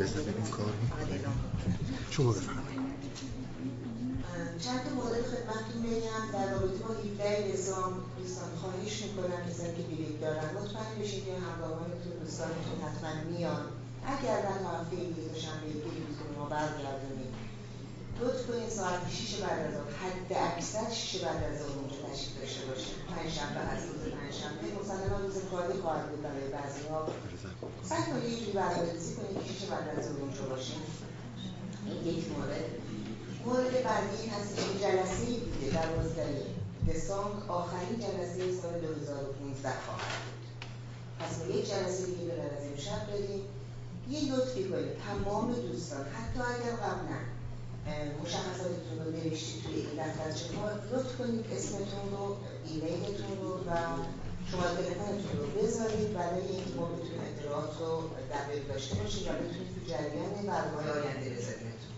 بزنید کار شما بفرمایید. چند تا مورد خدمتتون بگم در رابطه با 17 دسامبر دوستان خواهش می‌کنم کسانی که بلیط دارن مطمئن بشید که همراهانتون دوستانتون حتما میان اگر در هفته یه دوشنبه که روزتون ما برگردونید لطف کنید ساعت 6 بعد از ظهر حد اکثر 6 بعد از تشریف داشته باشید پنجشنبه از روز پنجشنبه مسلما روز کاری خواهد بود برای بعضیها. سعی کنید جوری برنامه‌ریزی کنید که 6 بعد از اونجا باشید این یک مورد. مورد بعدی هست که جلسه دیگه 12 دسامبر آخرین جلسه سال 2015 خواهد بود. پس ما یک جلسه دیگه به از امشب داریم. یه لطفی کنید. تمام دوستان حتی اگر قبلا مشخصاتتون رو نوشتید توی این دفترچه. ها لطف کنید اسمتون رو ایمیلتون رو و شما تلفنتون رو بذارید برای اینکه ما بتونیم اطلاعات رو دقیق داشته باشیم و بتونیم تو جریان برنامه آینده بذاریمتون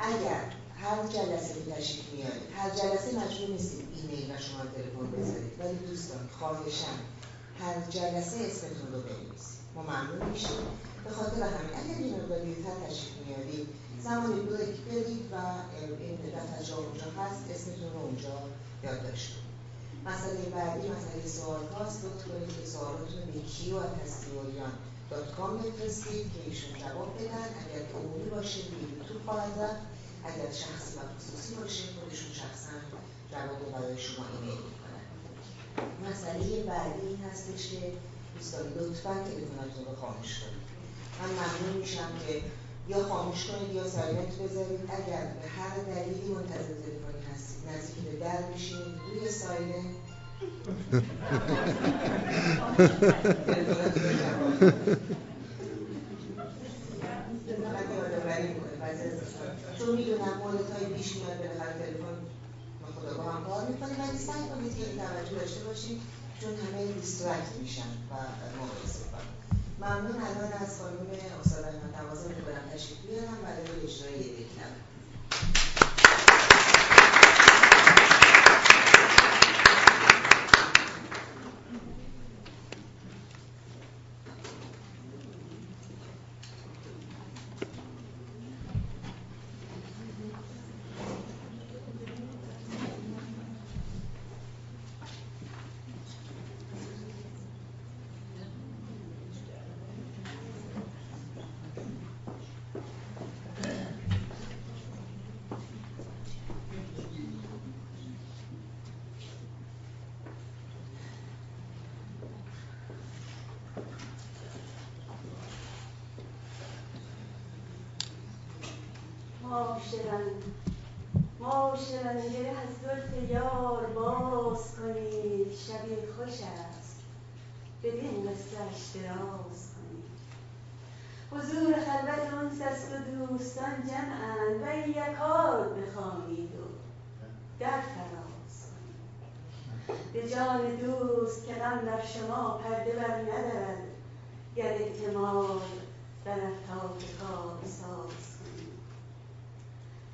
اگر هر جلسه که تشریف میارید هر جلسه مجبور نیستید ایمیل و شما تلفن بذارید ولی دوستان خواهشم هر جلسه اسمتون رو بنویسید. ما ممنون میشیم. به خاطر همین اگر این مقدار دیرتر تشریف میارید زمانی بریک برید و این دفترچه اونجا هست اسمتون رو اونجا یادداشت کنید. مسئله بعدی مسئله سوال هاست. لطف کنید که سوالاتون به Q تستیوریان dot com بفرستید که ایشون جواب بدن. اگر عمومی باشه به یوتیوب خواهد رفت. اگر شخصی و خصوصی باشه خودشون شخصا جواب رو برای شما ایمیل می‌کنن. مسئله بعدی این هستش که دوستان لطفا تلفناتون رو خاموش کنید. من ممنون میشم که یا خاموش کنید یا silent بذارید. اگر به هر دلیلی منتظر تلفنی هستید نزدیک به در میشینید روی silent چون می‌دونم مورد های پیش میاد بالاخره تلفن خدا با هم کار می‌کنه. ولی سعی کنید که توجه داشته باشید چون همه دیسترکت میشن و استفاده ممنون الان از خانم استاد احمد توازن می‌کنم تشریف بیارم برای اجرای یک معاشران معاشران گره از زلف یار باز کنید شبی خوش است. بدین قصهاش دراز کنید حضور خلوت اونس است و دوستان جمعند و یکاد بخوانید و در فراز کنید به جان دوست که غم در شما پرده بر ندارد گر احتمال در افتاد کار ساز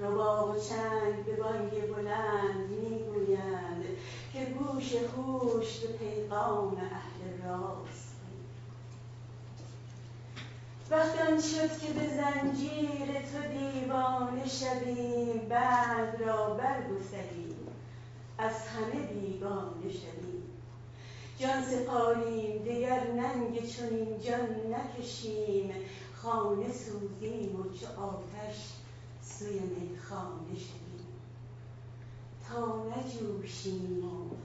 رباب و چنگ به بانگ بلند می‌گویند که گوش خوش به پیغام اهل راست وقت آن شد که به زنجیر تو دیوانه شویم بند را برگسلیم از همه بیگانه شویم. جان سپاریم دگر ننگ چنین جان نکشیم خانه سوزیم و چه آتش سوی میخانه شویم تا نجوشیم و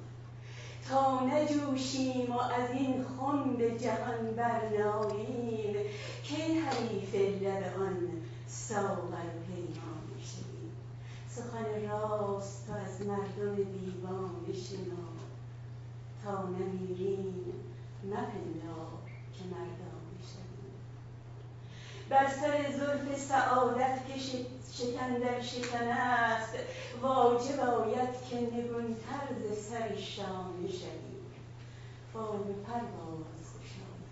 تا نجوشیم و از این خون به جهان برناییم کی حریف لب آن ساغر پیمانه شویم سخن راست تو از مردم دیوانه شنو تا نمیریم مپندار که مردانه شویم بر سر زلف سعادت که شکن در شکن است واجب آید که نگون ز سر شانه شویم. بال و پرواز گشاییم.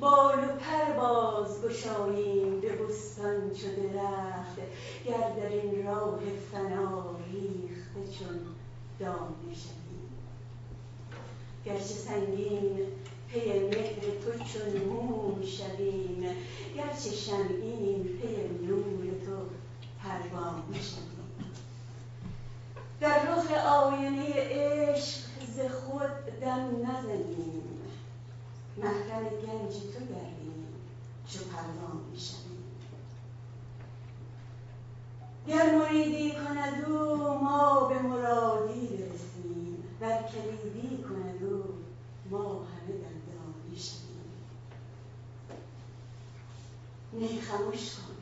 بال و پرواز گشاییم به بستان چو درخت. گر در این راه فنا ریخته چون دانه شویم. گرچه سنگین پی مهر تو چون موم شویم گرچه شمعیم پی نور تو پروانه شویم در رخ آینه عشق ز خود دم نزنیم محرم گنج تو گردیم چو پروانه شویم گر مریدی کند او ما به مرادی برسیم ور کلیدی کند او ما همه دندانه شویم نی خموش کن.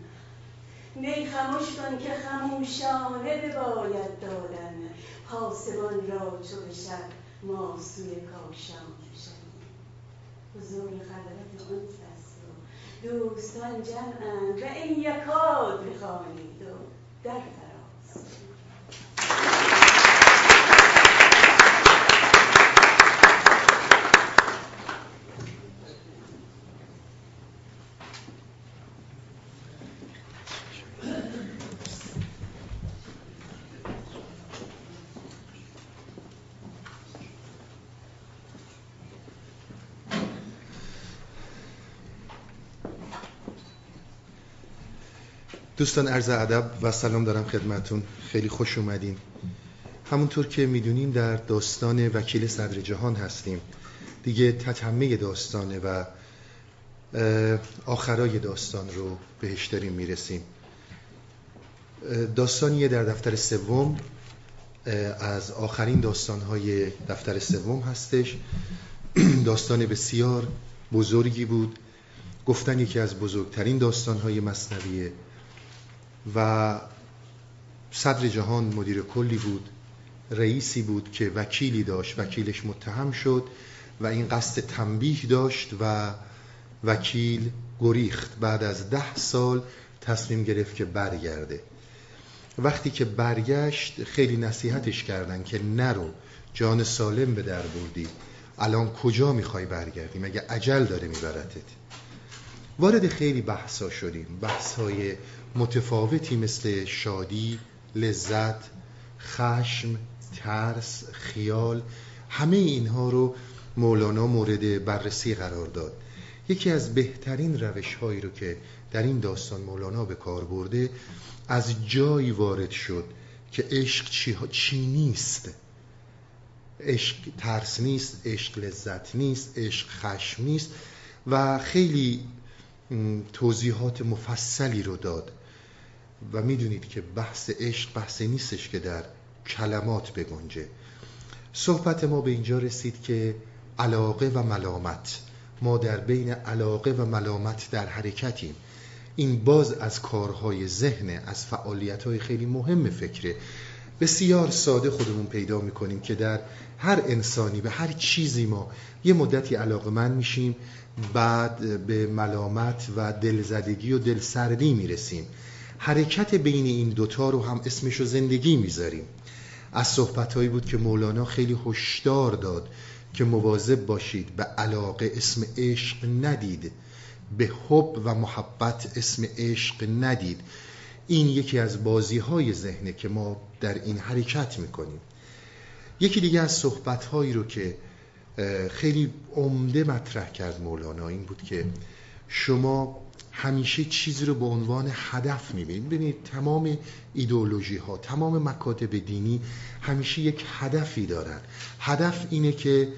نی خموش کن که خموشانه بباید دادن. پاسبان را چو به شب ما سوی کاشانه شویم حضور خلوت انس است و دوستان جمعند و این یکاد بخوانید و در فراز دوستان عرض ادب و سلام دارم خدمتون خیلی خوش اومدین. همونطور که می‌دونیم در داستان وکیل صدر جهان هستیم. دیگه تتمه داستانه و آخرای داستان رو بهش داریم می‌رسیم. داستانیه در دفتر سوم از آخرین داستانهای دفتر سوم هستش. داستان بسیار بزرگی بود. گفتن یکی از بزرگترین داستانهای مصنویه و صدر جهان مدیر کلی بود رئیسی بود که وکیلی داشت وکیلش متهم شد و این قصد تنبیه داشت و وکیل گریخت. بعد از ده سال تصمیم گرفت که برگرده. وقتی که برگشت خیلی نصیحتش کردن که نرو جان سالم به در بردی. الان کجا می‌خوای برگردی؟ مگه عجل داره میبرتت؟ وارد خیلی بحثا شدیم. بحثای متفاوتی مثل شادی، لذت، خشم، ترس، خیال همه اینها رو مولانا مورد بررسی قرار داد. یکی از بهترین روش هایی رو که در این داستان مولانا به کار برده از جایی وارد شد که عشق چی, چی نیست. عشق ترس نیست عشق لذت نیست عشق خشم نیست و خیلی توضیحات مفصلی رو داد. و می‌دونید که بحث عشق بحثی نیستش که در کلمات بگنجه. صحبت ما به اینجا رسید که علاقه و ملامت. ما در بین علاقه و ملامت در حرکتیم. این باز از کارهای ذهن از فعالیتهای خیلی مهم فکره. بسیار ساده خودمون پیدا می‌کنیم که در هر انسانی به هر چیزی ما یه مدتی علاقه من میشیم. بعد به ملامت و دلزدگی و دلسردی می‌رسیم. حرکت بین این دوتا رو هم اسمشو زندگی می‌ذاریم. از صحبتهایی بود که مولانا خیلی هشدار داد که مواظب باشید به علاقه اسم عشق ندید به حب و محبت اسم عشق ندید. این یکی از بازی های ذهنه که ما در این حرکت می‌کنیم. یکی دیگه از صحبت هایی رو که خیلی عمده مطرح کرد مولانا. این بود که شما همیشه چیزی رو به عنوان هدف می‌بینید. ببینید تمام ایدئولوژی ها تمام مکاتب دینی همیشه یک هدفی دارن. هدف اینه که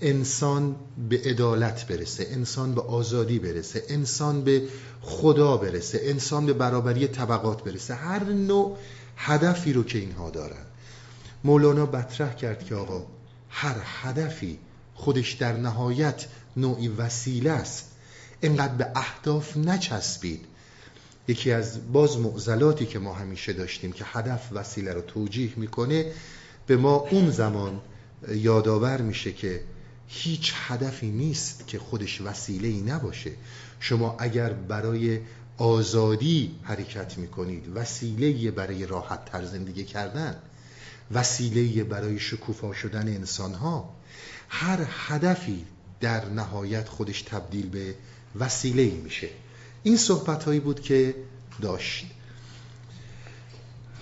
انسان به عدالت برسه انسان به آزادی برسه انسان به خدا برسه انسان به برابری طبقات برسه. هر نوع هدفی رو که اینها دارن. مولانا بطرح کرد که آقا هر هدفی خودش در نهایت نوعی وسیله است. اینقدر به اهداف نچسبید. یکی از باز معضلاتی که ما همیشه داشتیم که هدف وسیله رو توجیه می‌کنه به ما اون زمان یادآور میشه که هیچ هدفی نیست که خودش وسیله ای نباشه. شما اگر برای آزادی حرکت می‌کنید وسیله برای راحت تر زندگی کردن وسیله برای شکوفا شدن انسان ها هر هدفی در نهایت خودش تبدیل به وسیله ای میشه. این صحبت هایی بود که داشت.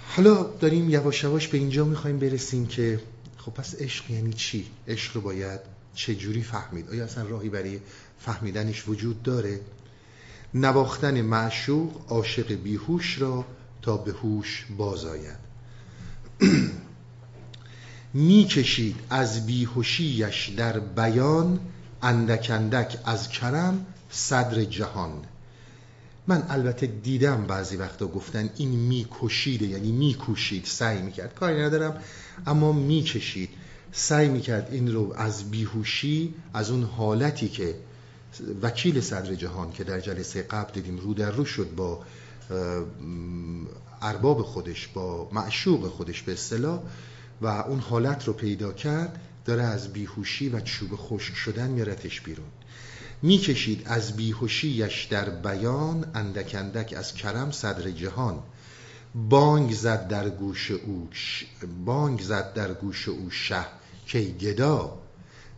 حالا داریم یواش یواش به اینجا می‌خوایم برسیم که خب پس عشق یعنی چی؟ عشق رو باید چجوری فهمید؟ آیا اصلا راهی برای فهمیدنش وجود داره؟ نواختن معشوق عاشق بیهوش را تا به هوش باز آید. می‌کشید از بیهوشیش در بیان اندک اندک از کرم صدر جهان. من البته دیدم بعضی وقتا گفتن این میکشیده یعنی میکوشید سعی می‌کرد. کاری ندارم اما می‌کشید. سعی می‌کرد این رو از بیهوشی از اون حالتی که وکیل صدر جهان که در جلسه قبل دیدیم رو در رو شد با ارباب خودش با معشوق خودش به اصطلاح و اون حالت رو پیدا کرد داره از بیهوشی و چوب خشک شدن میارتش بیرون. می‌کشید از بیهوشیش در بیان اندک اندک از کرم صدر جهان. بانگ زد در گوش او بانگ زد در گوش او شه که گدا.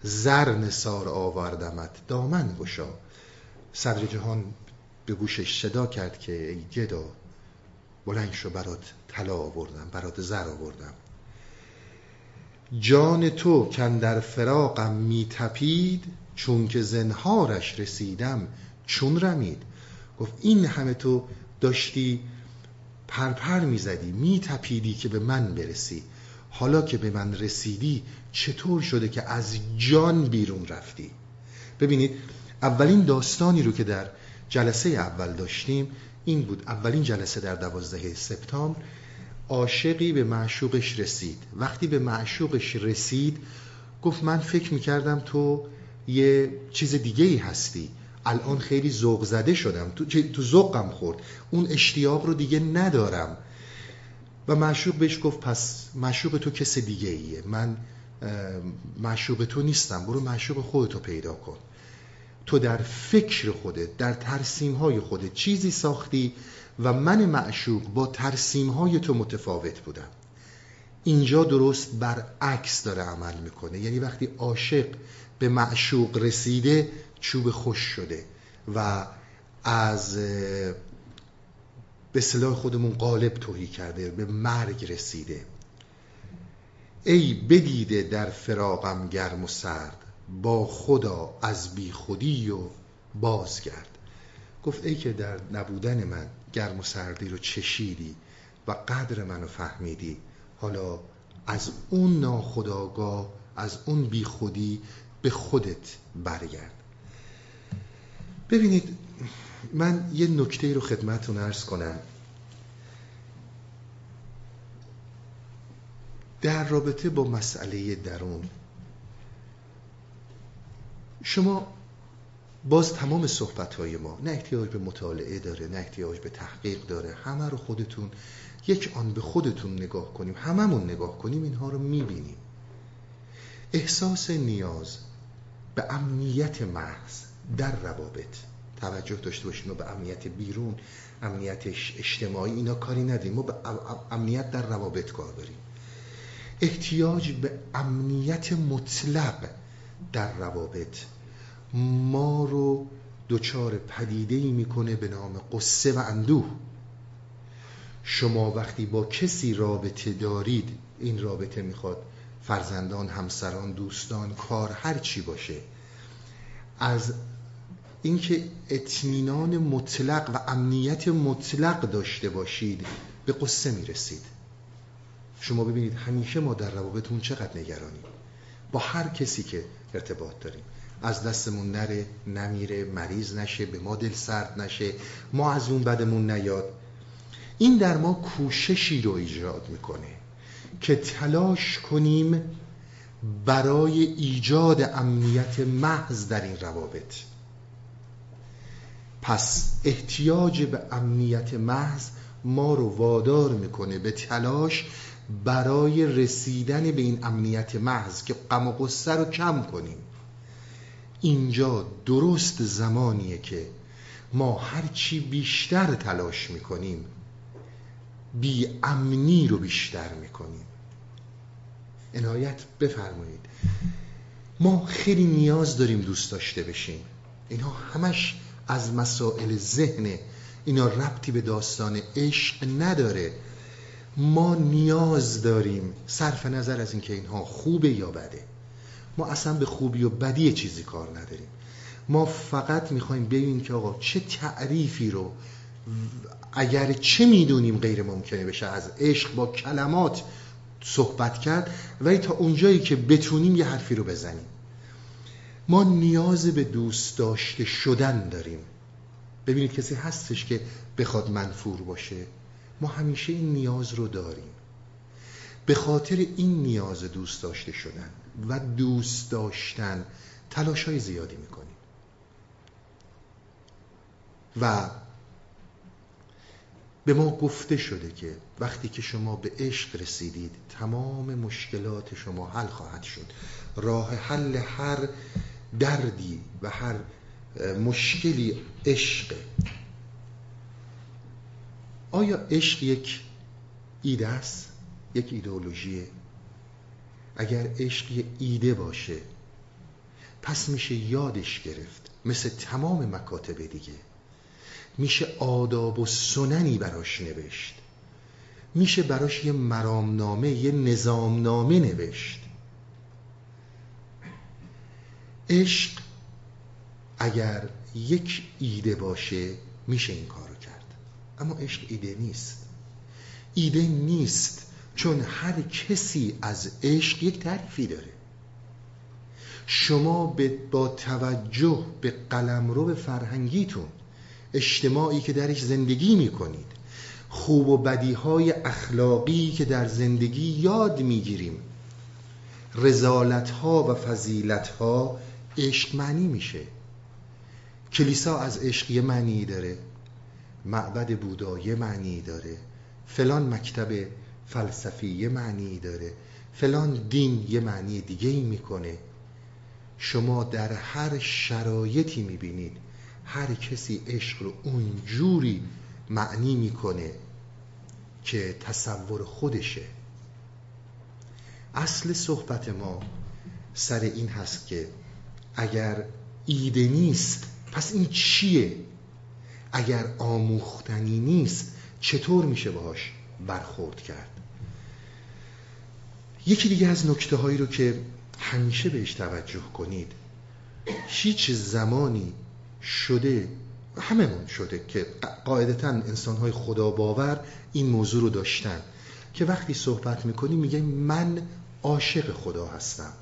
زر نسار آوردمت دامن گشا. صدر جهان به گوشش صدا کرد که ای گدا بلند شو برات طلا آوردم برات زر آوردم. جان تو کن در فراقم میتپید چون که زنهارش رسیدم چون رمید. گفت این همه تو داشتی پرپر می‌زدی میتپیدی که به من برسی. حالا که به من رسیدی چطور شده که از جان بیرون رفتی؟ ببینید اولین داستانی رو که در جلسه اول داشتیم این بود اولین جلسه در دوازده سپتامبر. عاشقی به معشوقش رسید. وقتی به معشوقش رسید گفت من فکر می‌کردم تو یه چیز دیگه ای هستی. الان خیلی ذوق زده شدم. تو, تو ذوقم خورد. اون اشتیاق رو دیگه ندارم. و معشوق بهش گفت پس معشوق تو کس دیگه ایه من معشوق تو نیستم. برو معشوق خودتو پیدا کن. تو در فکر خودت در ترسیم های خودت چیزی ساختی و من معشوق با ترسیم های تو متفاوت بودم. اینجا درست برعکس داره عمل می‌کنه. یعنی وقتی عاشق به معشوق رسیده چوب خوش شده و از به صلاح خودمون قالب توهی کرده به مرگ رسیده. ای بدیده در فراغم گرم و سرد با خدا از بی خودی و بازگرد. گفت ای که در نبودن من گرم و سردی رو چشیدی و قدر منو فهمیدی. حالا از اون ناخداگاه از اون بی خودی به خودت برگرد. ببینید من یه نکته رو خدمتتون ارز کنم. در رابطه با مسئله درون شما باز تمام صحبت های ما نه احتیاج به مطالعه داره نه احتیاج به تحقیق داره. همه رو خودتون یک آن به خودتون نگاه کنیم هممون نگاه کنیم اینها رو می‌بینیم. احساس نیاز به امنیت محض در روابط. توجه داشته باشیم ما به امنیت بیرون امنیت اجتماعی اینا کاری ندیم ما به امنیت در روابط کار داریم. احتیاج به امنیت مطلق در روابط. ما رو دچار پدیده ای می‌کنه به نام قصه و اندوه. شما وقتی با کسی رابطه دارید این رابطه می‌خواد فرزندان همسران دوستان کار هر چی باشه از اینکه اطمینان مطلق و امنیت مطلق داشته باشید به قصه می‌رسید. شما ببینید همیشه ما در روابطمون چقدر نگرانیم. با هر کسی که ارتباط داریم. از دستمون نره نمیره مریض نشه به ما دل سرد نشه ما از اون بدمون نیاد. این در ما کوششی رو ایجاد می‌کنه که تلاش کنیم برای ایجاد امنیت محض در این روابط. پس احتیاج به امنیت محض ما رو وادار می‌کنه به تلاش برای رسیدن به این امنیت محض که غم و قصه رو کم کنیم. اینجا درست زمانیه که ما هرچی بیشتر تلاش می‌کنیم بی امنی رو بیشتر می‌کنیم. عنایت بفرمایید. ما خیلی نیاز داریم دوست داشته بشیم. اینها همش از مسائل ذهنه اینا ربطی به داستان عشق نداره. ما نیاز داریم صرف نظر از اینکه اینها خوبه یا بده. ما اصلا به خوبی و بدی چیزی کار نداریم. ما فقط می‌خوایم ببینیم که آقا چه تعریفی رو اگر چه می‌دونیم غیر ممکنه بشه. از عشق با کلمات صحبت کرد ولی تا اونجایی که بتونیم یه حرفی رو بزنیم. ما نیاز به دوست داشته شدن داریم. ببینید کسی هستش که بخواد منفور باشه. ما همیشه این نیاز رو داریم. به خاطر این نیاز دوست داشته شدن. و دوست داشتن تلاش های زیادی می‌کنیم و به ما گفته شده که وقتی که شما به عشق رسیدید تمام مشکلات شما حل خواهد شد. راه حل هر دردی و هر مشکلی عشق. آیا عشق یک ایده است؟ یک ایدئولوژیه اگر عشق یک ایده باشه پس میشه یادش گرفت مثل تمام مکاتب دیگه. میشه آداب و سننی براش نوشت. میشه براش یه مرامنامه یه نظامنامه نوشت. عشق اگر یک ایده باشه میشه این کارو کرد. اما عشق ایده نیست. ایده نیست. چون هر کسی از عشق یک تعریفی داره. شما با توجه به قلمرو به فرهنگیتون اجتماعی که درش زندگی می‌کنید خوب و بدیهای اخلاقی که در زندگی یاد می‌گیریم رزالت ها و فضیلت ها عشق معنی میشه. کلیسا از عشق یه معنی داره معبد بودا یه معنی داره فلان مکتب فلسفی یه معنی داره. فلان دین یه معنی دیگه ای می‌کنه. شما در هر شرایطی می‌بینید هر کسی عشق رو اونجوری معنی می‌کنه که تصور خودشه. اصل صحبت ما سر این هست که اگر ایده نیست پس این چیه؟ اگر آموختنی نیست چطور میشه باهاش؟ برخورد کرد. یکی دیگه از نکته هایی رو که همیشه بهش توجه کنید هیچ زمانی شده هممون شده که قاعدتا انسان های خدا باور این موضوع رو داشتن که وقتی صحبت می‌کنی میگه من عاشق خدا هستم.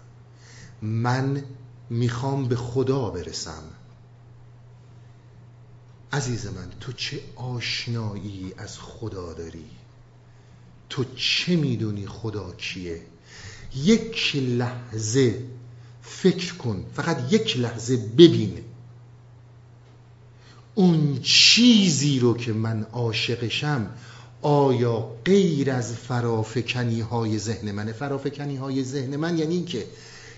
من می‌خوام به خدا برسم. عزیز من تو چه آشنایی از خدا داری؟ تو چه می‌دونی خدا کیه؟ یک لحظه فکر کن فقط یک لحظه ببین. اون چیزی رو که من عاشقشم آیا غیر از فرافکنی های ذهن منه فرافکنی های ذهن من یعنی این که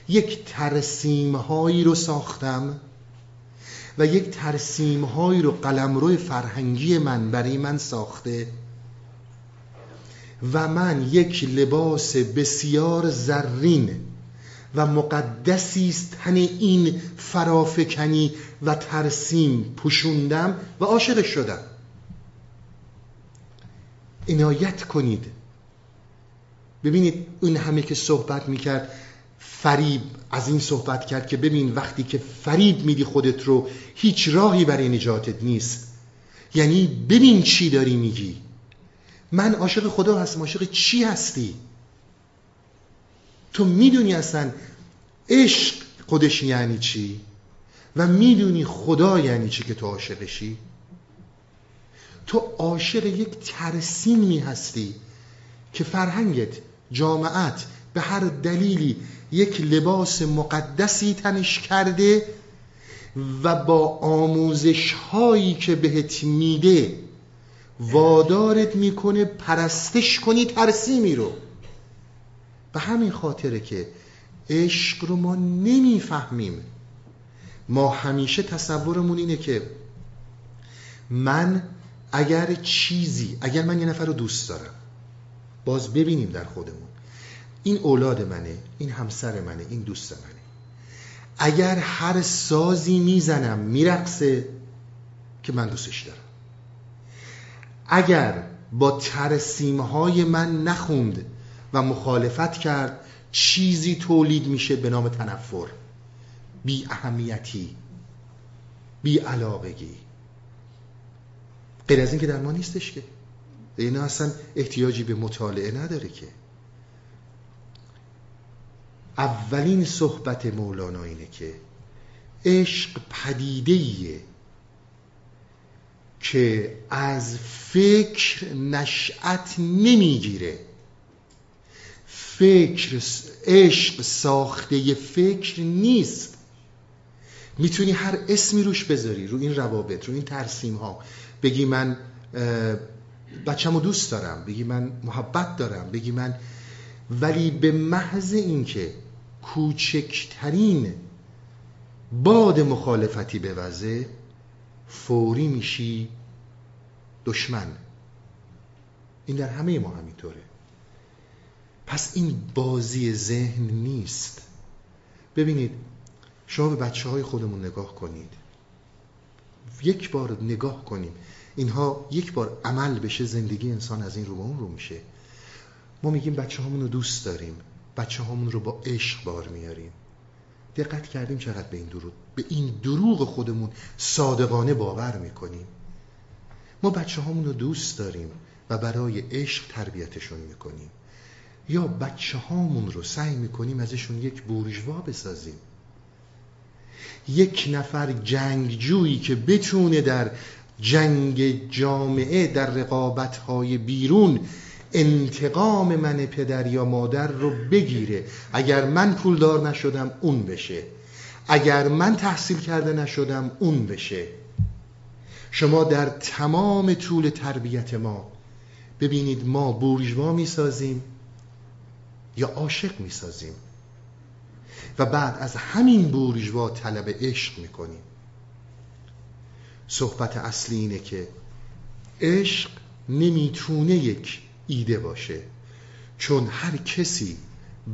یک ترسیم هایی رو ساختم و یک ترسیم هایی رو قلمرو فرهنگی من برای من ساخته. و من یک لباس بسیار زرین و مقدسی است تن این فرافکنی و ترسیم پوشوندم و عاشق شدم. عنایت کنید. ببینید اون همه که صحبت می‌کرد فریب از این صحبت کرد که ببین وقتی که فریب میدی خودت رو هیچ راهی برای نجاتت نیست. یعنی ببین چی داری میگی. من عاشق خدا هستم عاشق چی هستی؟ تو می‌دونی اصلا عشق خودش یعنی چی؟ و می‌دونی خدا یعنی چی که تو عاشقشی؟ تو عاشق یک ترسیمی هستی که فرهنگت جامعت به هر دلیلی یک لباس مقدسی تنش کرده و با آموزش هایی که بهت میده وادارت می‌کنه پرستش کنی ترسیمی رو. به همین خاطره که عشق رو ما نمی‌فهمیم. ما همیشه تصورمون اینه که من اگر چیزی اگر من یه نفر رو دوست دارم باز ببینیم در خودمون. این اولاد منه این همسر منه این دوست منه. اگر هر سازی می‌زنم میرقصه که من دوستش دارم. اگر با ترسیمهای من نخوند و مخالفت کرد چیزی تولید میشه به نام تنفر. بی اهمیتی. بی علاقگی. غیر از این که در ما نیستش که. این اصلا احتیاجی به مطالعه نداره که. اولین صحبت مولانا اینه که عشق پدیده که از فکر نشأت نمی‌گیره. فکر عشق ساخته فکر نیست. می‌تونی هر اسمی روش بذاری رو این روابط رو این ترسیم ها بگی من بچم رو دوست دارم بگی من محبت دارم بگی من ولی به محض اینکه کوچکترین باد مخالفتی بوزه فوری میشی دشمن. این در همه ما همینطوره. پس این بازی ذهن نیست. ببینید شما به بچه های خودمون نگاه کنید. یک بار نگاه کنیم. اینها یک بار عمل بشه زندگی انسان از این رو به اون رو میشه. ما میگیم بچه رو دوست داریم. بچه رو با عشق بار میاریم. دقت کردیم چقدر به این دروغ به این دروغ خودمون صادقانه باور می‌کنیم. ما بچه هامون رو دوست داریم و برای عشق تربیتشون می‌کنیم. یا بچه هامون رو سعی می‌کنیم ازشون یک بورژوا بسازیم. یک نفر جنگجویی که بتونه در جنگ جامعه در رقابت های بیرون انتقام من پدر یا مادر رو بگیره. اگر من پولدار نشدم اون بشه. اگر من تحصیل کرده نشدم اون بشه. شما در تمام طول تربیت ما ببینید ما بورژوا می‌سازیم یا عاشق می‌سازیم؟ و بعد از همین بورژوا طلب عشق می‌کنیم. صحبت اصلی اینه که عشق نمی‌تونه یک ایده باشه. چون هر کسی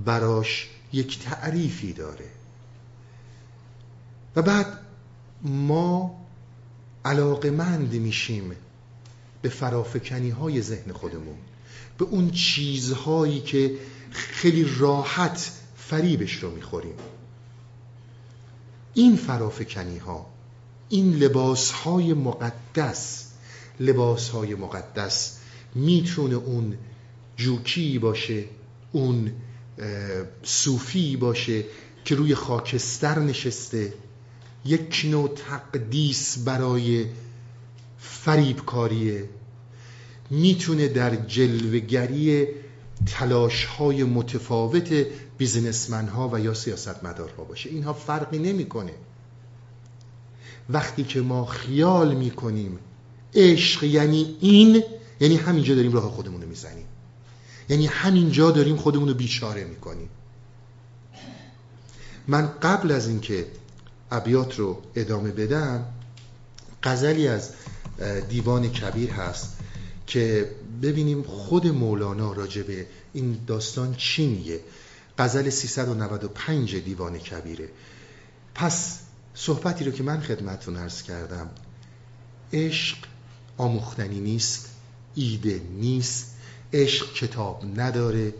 براش یک تعریفی داره. و بعد ما علاقمند میشیم به فرافکنی های ذهن خودمون به اون چیزهایی که خیلی راحت فریبش رو می‌خوریم. این فرافکنی ها این لباس های مقدس لباس های مقدس می‌تونه اون جوکی باشه اون صوفی باشه که روی خاکستر نشسته. یک نوع تقدیس برای فریبکاریه. می‌تونه در جلوگری تلاش های متفاوت بیزنسمن ها و یا سیاستمدارها باشه. اینها فرقی نمی‌کنه. وقتی که ما خیال می‌کنیم عشق یعنی این یعنی همینجا داریم راه خودمون رو می‌زنیم. یعنی همینجا داریم خودمون رو بیچاره می‌کنیم. من قبل از اینکه ابیات رو ادامه بدم غزلی از دیوان کبیر هست که ببینیم خود مولانا راجبه این داستان چی میگه. غزل 395 دیوان کبیره. پس صحبتی رو که من خدمتون ارز کردم عشق آموختنی نیست. ایده نیست. عشق کتاب نداره.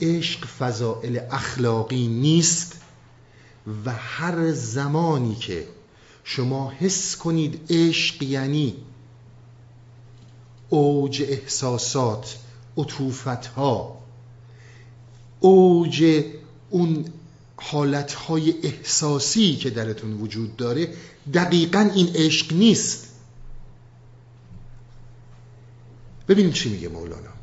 عشق فضائل اخلاقی نیست. و هر زمانی که شما حس کنید عشق یعنی اوج احساسات عطوفت ها اوج اون حالتهای احساسی که درتون وجود داره دقیقا این عشق نیست. ببینیم چی میگه مولانا.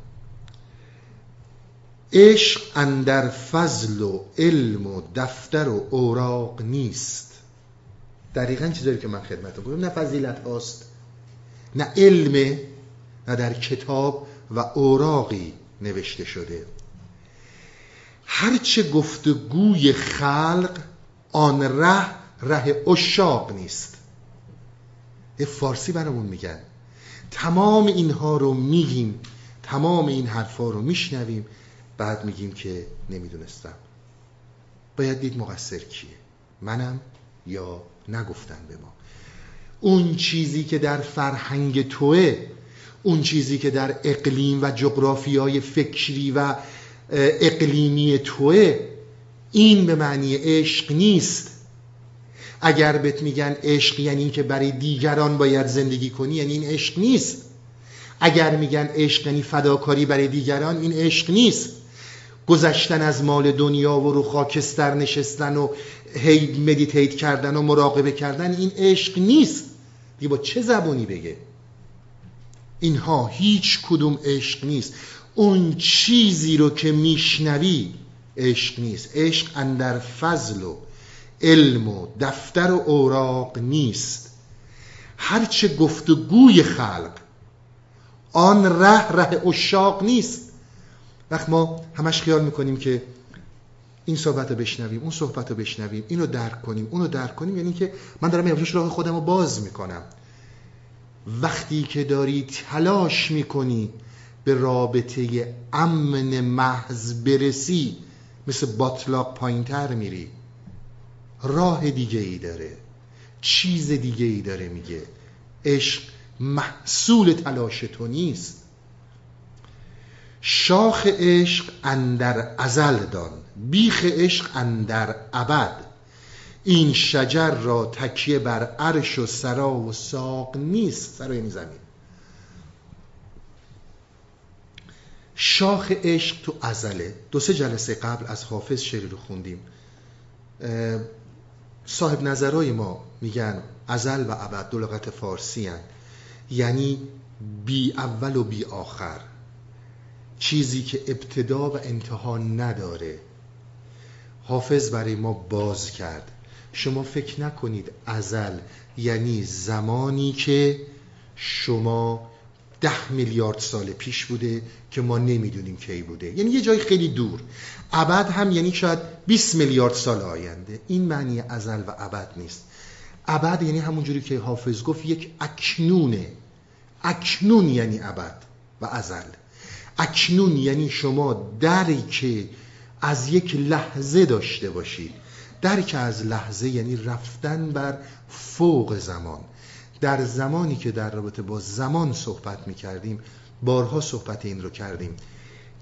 عشق اندر فضل و علم و دفتر و اوراق نیست. دقیقا چیزایی که من خدمتتون گفتم نه فضیلت هاست نه علم نه در کتاب و اوراقی نوشته شده. هرچه گفتگوی خلق آن ره ره اشاق نیست. یه فارسی برامون میگن. تمام اینها رو میگیم تمام این حرفا رو میشنویم بعد میگیم که نمی‌دونستم. باید دید مقصر کیه؟ منم یا نگفتن به ما؟ اون چیزی که در فرهنگ توه اون چیزی که در اقلیم و جغرافیای فکری و اقلیمی توه این به معنی عشق نیست. اگر بهت میگن عشق یعنی که برای دیگران باید زندگی کنی یعنی این عشق نیست. اگر میگن عشق یعنی فداکاری برای دیگران این عشق نیست. گذشتن از مال دنیا و رو خاکستر نشستن و هی مدیتیت کردن و مراقبه کردن این عشق نیست. دیگه با چه زبونی بگه؟ اینها هیچ کدوم عشق نیست. اون چیزی رو که میشنوی عشق نیست. عشق اندر فضل و علم و دفتر و اوراق نیست. هرچه گفتگوی خلق آن ره ره اشاق نیست. وقت ما همش خیال می‌کنیم که این صحبت رو بشنویم اون صحبت رو بشنویم اینو درک کنیم اونو درک کنیم یعنی که من دارم یواش راه خودم رو باز می‌کنم. وقتی که داری تلاش می‌کنی به رابطه امن محض برسی مثل باطلاق پایینتر میری. راه دیگه ای داره. چیز دیگه ای داره میگه. عشق محصول تلاش تو نیست. شاخ عشق اندر ازل دان بیخ عشق اندر ابد. این شجر را تکیه بر عرش و سرا و ساق نیست سرا یعنی زمین. شاخ عشق تو ازله. دو سه جلسه قبل از حافظ شعری رو خوندیم. صاحب نظرهای ما میگن ازل و ابد دو لغت فارسی هن. یعنی بی اول و بی آخر. چیزی که ابتدا و انتها نداره. حافظ برای ما باز کرد. شما فکر نکنید ازل یعنی زمانی که شما ده میلیارد سال پیش بوده که ما نمی‌دونیم کی بوده. یعنی یه جای خیلی دور. ابد هم یعنی شاید 20 میلیارد سال آینده. این معنی ازل و ابد نیست. ابد یعنی همونجوری که حافظ گفت یک اکنونه اکنون یعنی ابد و ازل. اکنون یعنی شما درک از یک لحظه داشته باشید. درک از لحظه یعنی رفتن بر فوق زمان. در زمانی که در رابطه با زمان صحبت می کردیم بارها صحبت این رو کردیم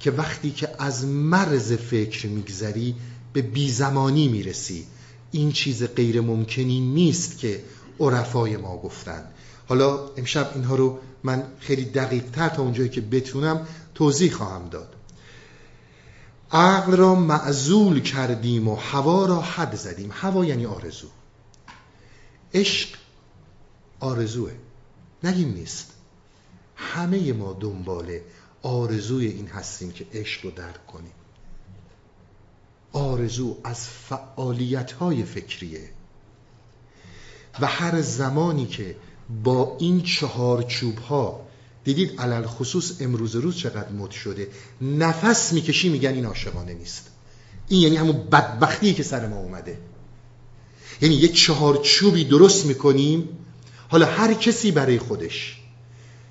که وقتی که از مرز فکر میگذری به بیزمانی می‌رسی. این چیز غیر ممکنی نیست که عرفای ما گفتن. حالا امشب اینها رو من خیلی دقیق تر تا اونجایی که بتونم توضیح خواهم داد. عقل را معزول کردیم و هوا را حد زدیم. هوا یعنی آرزو. عشق آرزوه. نگیم نیست. همه ما دنبال آرزوی این هستیم که عشق رو درک کنیم. آرزو از فعالیت های فکریه. و هر زمانی که با این چهار چوب ها دیدید علل خصوص امروز روز چقدر مد شده نفس می‌کشی میگن این عاشقانه نیست. این یعنی همون بدبختی که سر ما اومده. یعنی یه چهار چوبی درست می‌کنیم حالا هر کسی برای خودش.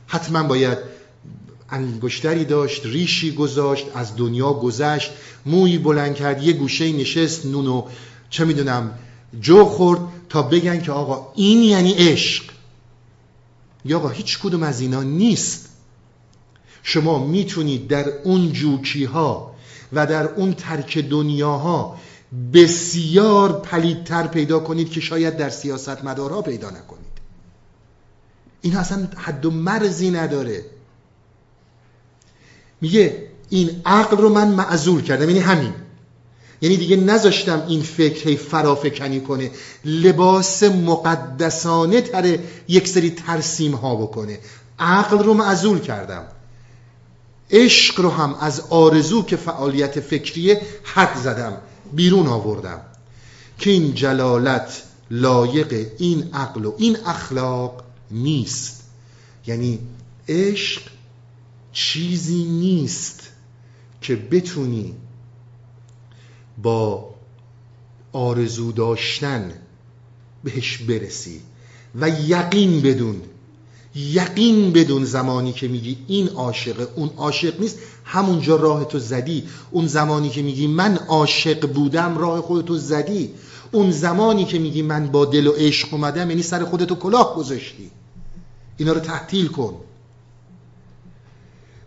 حتما باید انگشتری داشت ریشی گذاشت از دنیا گذشت موی بلند کرد یه گوشه نشست نونو چه می‌دونم جو خورد تا بگن که آقا این یعنی عشق. یا آقا هیچ کدوم از اینا نیست. شما می‌تونید در اون جوکی ها و در اون ترک دنیاها بسیار پلیدتر پیدا کنید که شاید در سیاست مدارها پیدا نکنید. این اصلا حد و مرزی نداره. میگه این عقل رو من معذول کردم یعنی همین. یعنی دیگه نذاشتم این فکر هی فرافکنی کنه لباس مقدسانه تره یک سری ترسیم ها بکنه. عقل رو معذول کردم. عشق رو هم از آرزو که فعالیت فکریه حد زدم بیرون آوردم. که این جلالت لایق این عقل و این اخلاق نیست. یعنی عشق چیزی نیست که بتونی با آرزو داشتن بهش برسی. و یقین بدون یقین بدون زمانی که میگی این عاشق اون عاشق نیست همونجا راه تو زدی. اون زمانی که میگی من عاشق بودم راه خودتو زدی. اون زمانی که میگی من با دل و عشق اومدم یعنی سر خودتو کلاه گذاشتی. اینا رو تحتیل کن.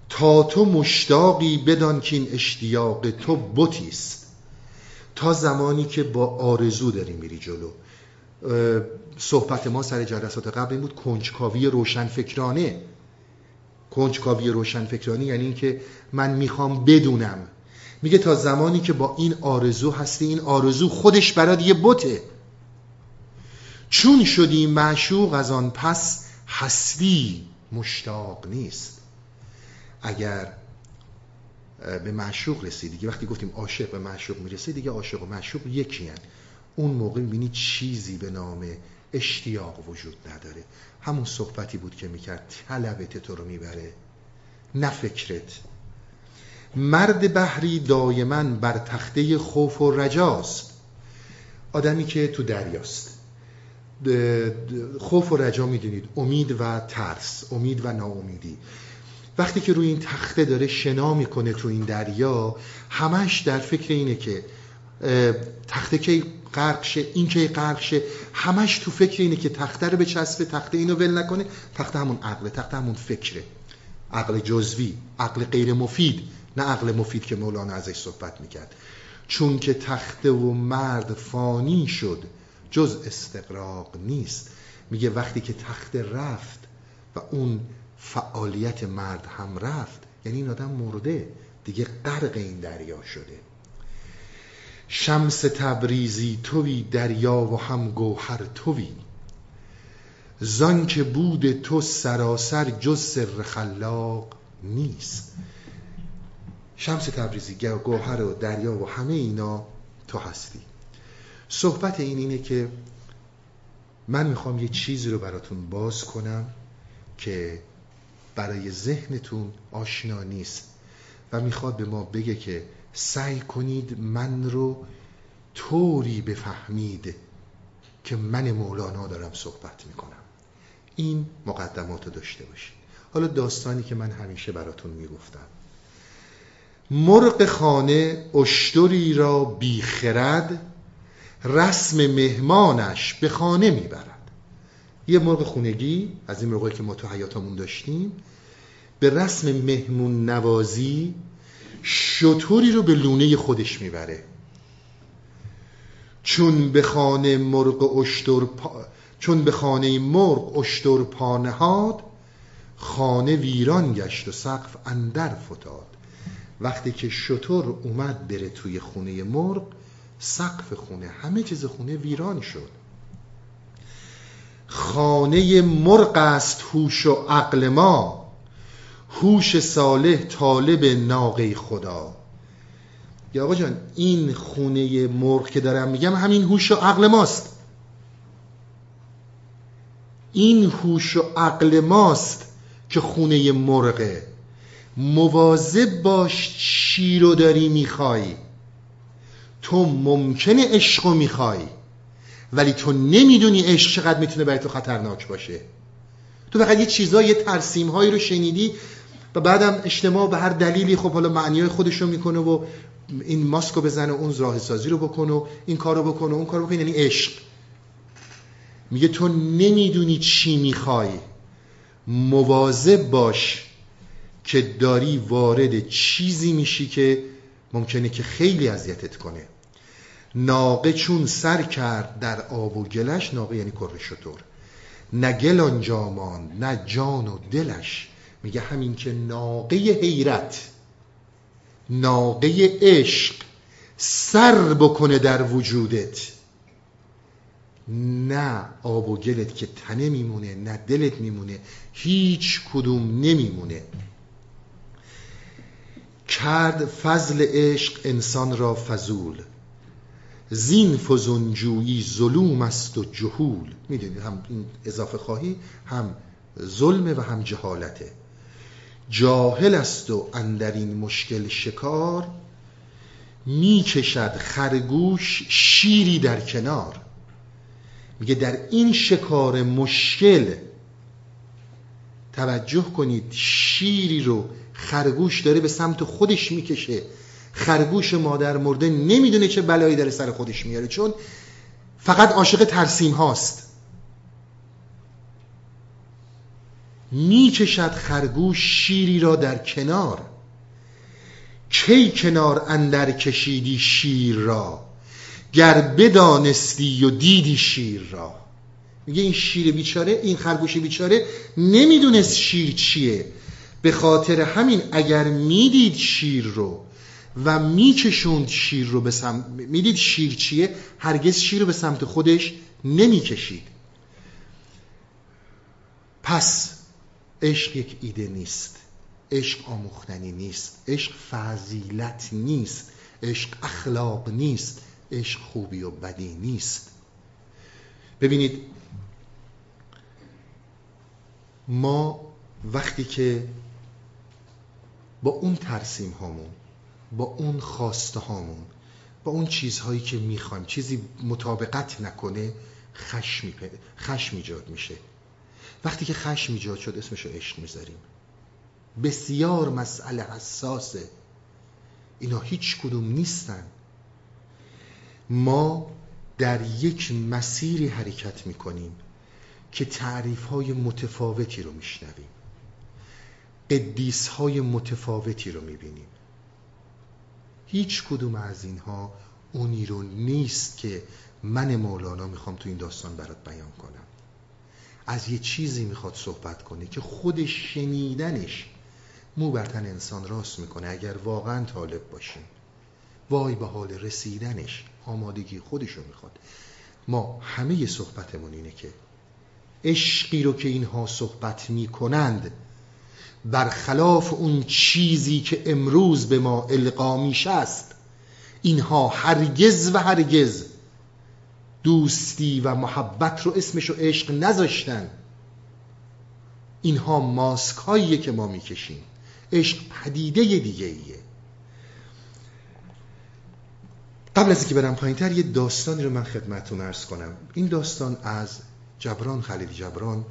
تا تو مشتاقی بدان که این اشتیاق تو بوتیست تا زمانی که با آرزو داری میری جلو. صحبت ما سر جلسات قبل این بود کنجکاوی روشنفکرانه. کنجکاوی روشنفکرانه یعنی اینکه من می‌خوام بدونم. میگه تا زمانی که با این آرزو هستی این آرزو خودش برات یه بوته چون شدی معشوق از آن پس هستی مشتاق نیست. اگر به معشوق رسید دیگه وقتی گفتیم عاشق به معشوق می‌رسه دیگه عاشق و معشوق یکی هن. اون موقع می‌بینی چیزی به نام اشتیاق وجود نداره. همون صحبتی بود که می‌کرد طلبت تو رو می‌بره. نه مرد بحری دایما بر تخته خوف و رجاست. آدمی که تو دریاست. خوف و رجا می‌دونید. امید و ترس امید و ناامیدی. وقتی که روی این تخته داره شنا می‌کنه تو این دریا همش در فکر اینه که تخته که غرق شه این که غرق شه همش تو فکر اینه که تخته رو به تخته اینو ول نکنه. تخته همون عقل تخته همون فکره. عقل جزوی عقل غیر مفید نه عقل مفید که مولانا ازش صحبت می‌کرد. چون که تخته و مرد فانی شد جز استقراق نیست. میگه وقتی که تخته رفت و اون فعالیت مرد هم رفت یعنی این آدم مرده. دیگه غرق این دریا شده. شمس تبریزی توی دریا و هم گوهر توی. زان که بود تو سراسر جز سر خلاق نیست. شمس تبریزی گوهر و دریا و همه اینا تو هستی. صحبت این اینه که من می‌خوام یه چیزی رو براتون باز کنم که برای ذهنتون آشنا نیست و می‌خواد به ما بگه که سعی کنید من رو طوری بفهمید که من مولانا دارم صحبت می‌کنم. این مقدمات رو داشته باشید. حالا داستانی که من همیشه براتون می‌گفتم. مرغ خانه اشتری را بیخرد رسم مهمانش به خانه می‌برد. یه مرغ خونگی از این مرغی که ما تو حیاتمون داشتیم به رسم مهمون نوازی شطوری رو به لونه خودش می‌بره. چون به خانه مرغ اشتر پا... چون به خانه مرغ اشتر پانهاد خانه ویران گشت و سقف اندر فتاد. وقتی که شطور اومد بره توی خونه مرغ سقف خونه همه چیز خونه ویران شد. خانه مرغ است هوش و عقل ما هوش صالح طالب ناقه خدا. یا آقا جان این خونه مرغ که دارم میگم همین هوش و عقل ماست. این هوش و عقل ماست که خونه مرغه. مواظب باش چی رو داری می‌خوای. تو ممکنه عشق رو می‌خوای ولی تو نمی‌دونی عشق چقدر می‌تونه برای تو خطرناک باشه. تو فقط یه چیزایی یه ترسیم هایی رو شنیدی و بعدم اجتماع به هر دلیلی خب حالا معنی خودش رو می‌کنه و این ماسکو بزنه اون راه سازی رو بکنه این کارو بکنه اون کارو بکنه یعنی عشق. میگه تو نمی‌دونی چی می‌خوای. مواظب باش که داری وارد چیزی میشی که ممکنه که خیلی اذیتت کنه. ناقه چون سر کرد در آب و گلش ناقه یعنی کره شطور نه گل آنجا ماند نه جان و دلش. میگه همین که ناقه حیرت ناقه عشق سر بکنه در وجودت. نه آب و گلت که تنه میمونه نه دلت میمونه هیچ کدوم نمیمونه. کرد فضل عشق انسان را فضول. زین فزونجویی ظلوم است و جهول. می‌دونید هم اضافه خواهی هم ظلمه و هم جهالته. جاهل است و اندر این مشکل شکار می‌کشد خرگوش شیری در کنار. میگه در این شکار مشکل توجه کنید شیری رو خرگوش داره به سمت خودش می‌کشه. خرگوش مادر مرده نمی‌دونه چه بلایی در سر خودش میاره چون فقط عاشق ترسیم هاست. می‌کشد خرگوش شیری را در کنار. کی کنار اندر کشیدی شیر را؟ گر بدانستی و دیدی شیر را. میگه این شیر بیچاره این خرگوش بیچاره نمی‌دونست شیر چیه. به خاطر همین اگر می‌دید شیر رو و میکشوند شیر رو به سمت می‌دید شیر چیه؟ هرگز شیر رو به سمت خودش نمی‌کشید. پس عشق یک ایده نیست. عشق آموختنی نیست. عشق فضیلت نیست. عشق اخلاق نیست. عشق خوبی و بدی نیست. ببینید ما وقتی که با اون ترسیم هامون با اون خواسته هامون با اون چیزهایی که می‌خوایم چیزی مطابقت نکنه خشم, خشم ایجاد میشه. وقتی که خشم ایجاد شد اسمشو عشق می‌ذاریم. بسیار مسئله حساسه. اینا هیچ کدوم نیستن. ما در یک مسیری حرکت می‌کنیم که تعریف های متفاوتی رو میشنویم. قدیس های متفاوتی رو می‌بینیم. هیچ کدوم از اینها اونی رو نیست که من مولانا می‌خوام تو این داستان برات بیان کنم. از یه چیزی می‌خواد صحبت کنه که خود شنیدنش مو بر انسان راست می‌کنه اگر واقعا طالب باشیم. وای به حال رسیدنش آمادگی خودشو می‌خواد. ما همه صحبتمون اینه که عشقی رو که اینها صحبت می‌کنند برخلاف اون چیزی که امروز به ما القا میشه است اینها هرگز و هرگز دوستی و محبت رو اسمش رو عشق نذاشتن. اینها ماسک که ما می‌کشیم. عشق پدیده دیگه ایه قبل از اینکه برم پایین تر یه داستانی رو من خدمتتون ارز کنم. این داستان از جبران خلیل جبران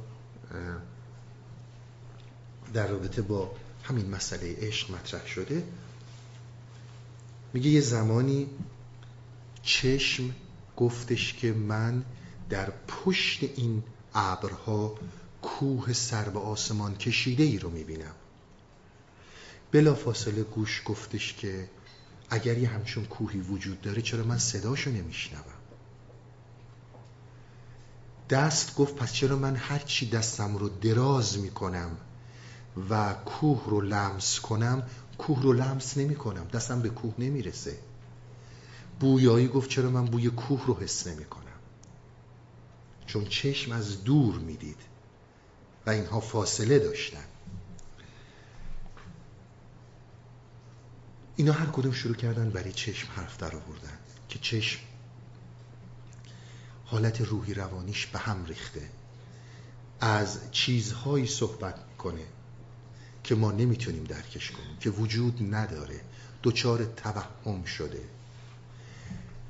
در رابطه با همین مسئله عشق مطرح شده میگه یه زمانی چشم گفتش که من در پشت این ابرها کوه سر به آسمان کشیده ای رو می‌بینم. بلا فاصله گوش گفتش که اگر یه همچون کوهی وجود داره چرا من صداشو نمیشنوم؟ دست گفت پس چرا من هرچی دستم رو دراز می‌کنم و کوه رو لمس کنم کوه رو لمس نمی کنم. دستم به کوه نمی‌رسه بویایی گفت چرا من بوی کوه رو حس نمی کنم؟ چون چشم از دور می‌دید و اینها فاصله داشتن. اینا هر کدوم شروع کردن برای چشم حرف در آوردن که چشم حالت روحی روانیش به هم ریخته. از چیزهایی صحبت کنه. که ما نمی‌تونیم درکش کنیم که وجود نداره. دچار توهم شده.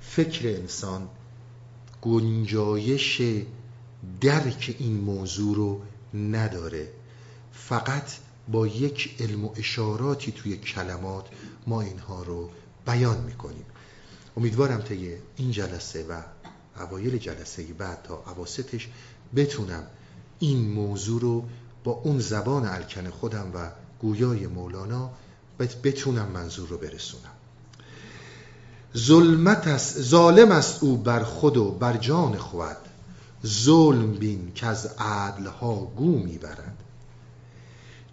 فکر انسان گنجایش درک این موضوع رو نداره. فقط با یک علم و اشاراتی توی کلمات ما اینها رو بیان می‌کنیم. امیدوارم طی این جلسه و اوایل جلسه بعد تا عواستش بتونم این موضوع رو با اون زبان الکن خودم و گویای مولانا بتونم منظور رو برسونم. ظلمت است ظالم است او بر خود و بر جان خود. ظلم بین که از عدلها گو می‌برد.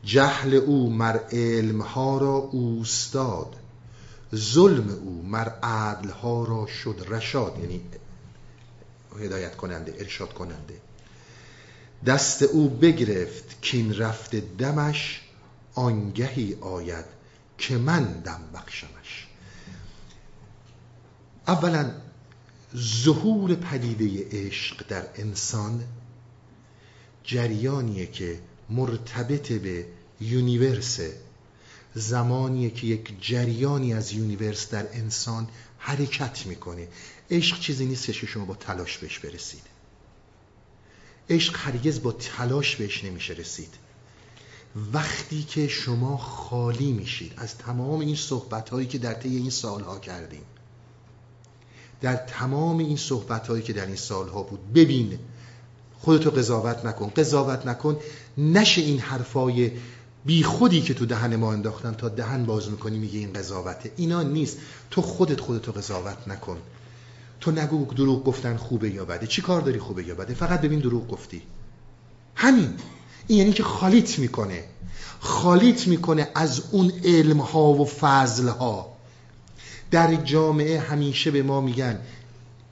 جهل او مر علمها را اوستاد. ظلم او مر عدلها را شد رشاد. یعنی هدایت کننده ارشاد کننده. دست او بگرفت کین رفت دمش آنگهی آید که من دم بخشمش. اولا ظهور پدیده عشق در انسان جریانیه که مرتبط به universe زمانیه که یک جریانی از universe در انسان حرکت می‌کنه. عشق چیزی نیست که شما با تلاش بهش برسید. عشق هرگز با تلاش بهش نمیشه رسید. وقتی که شما خالی میشید از تمام این صحبت هایی که در طی این سالها کردیم در تمام این صحبت هایی که در این سالها بود ببین خودتو قضاوت نکن قضاوت نکن نشه این حرفای بی خودی که تو دهن ما انداختن تا دهن باز می‌کنی میگه این قضاوته. اینا نیست. تو خودت خودتو قضاوت نکن. تو نگو دروغ گفتن خوبه یا بده. چی کار داری خوبه یا بده؟ فقط ببین دروغ گفتی. همین. این یعنی که خالیت می‌کنه. خالیت می‌کنه از اون علم ها و فضل ها در جامعه همیشه به ما میگن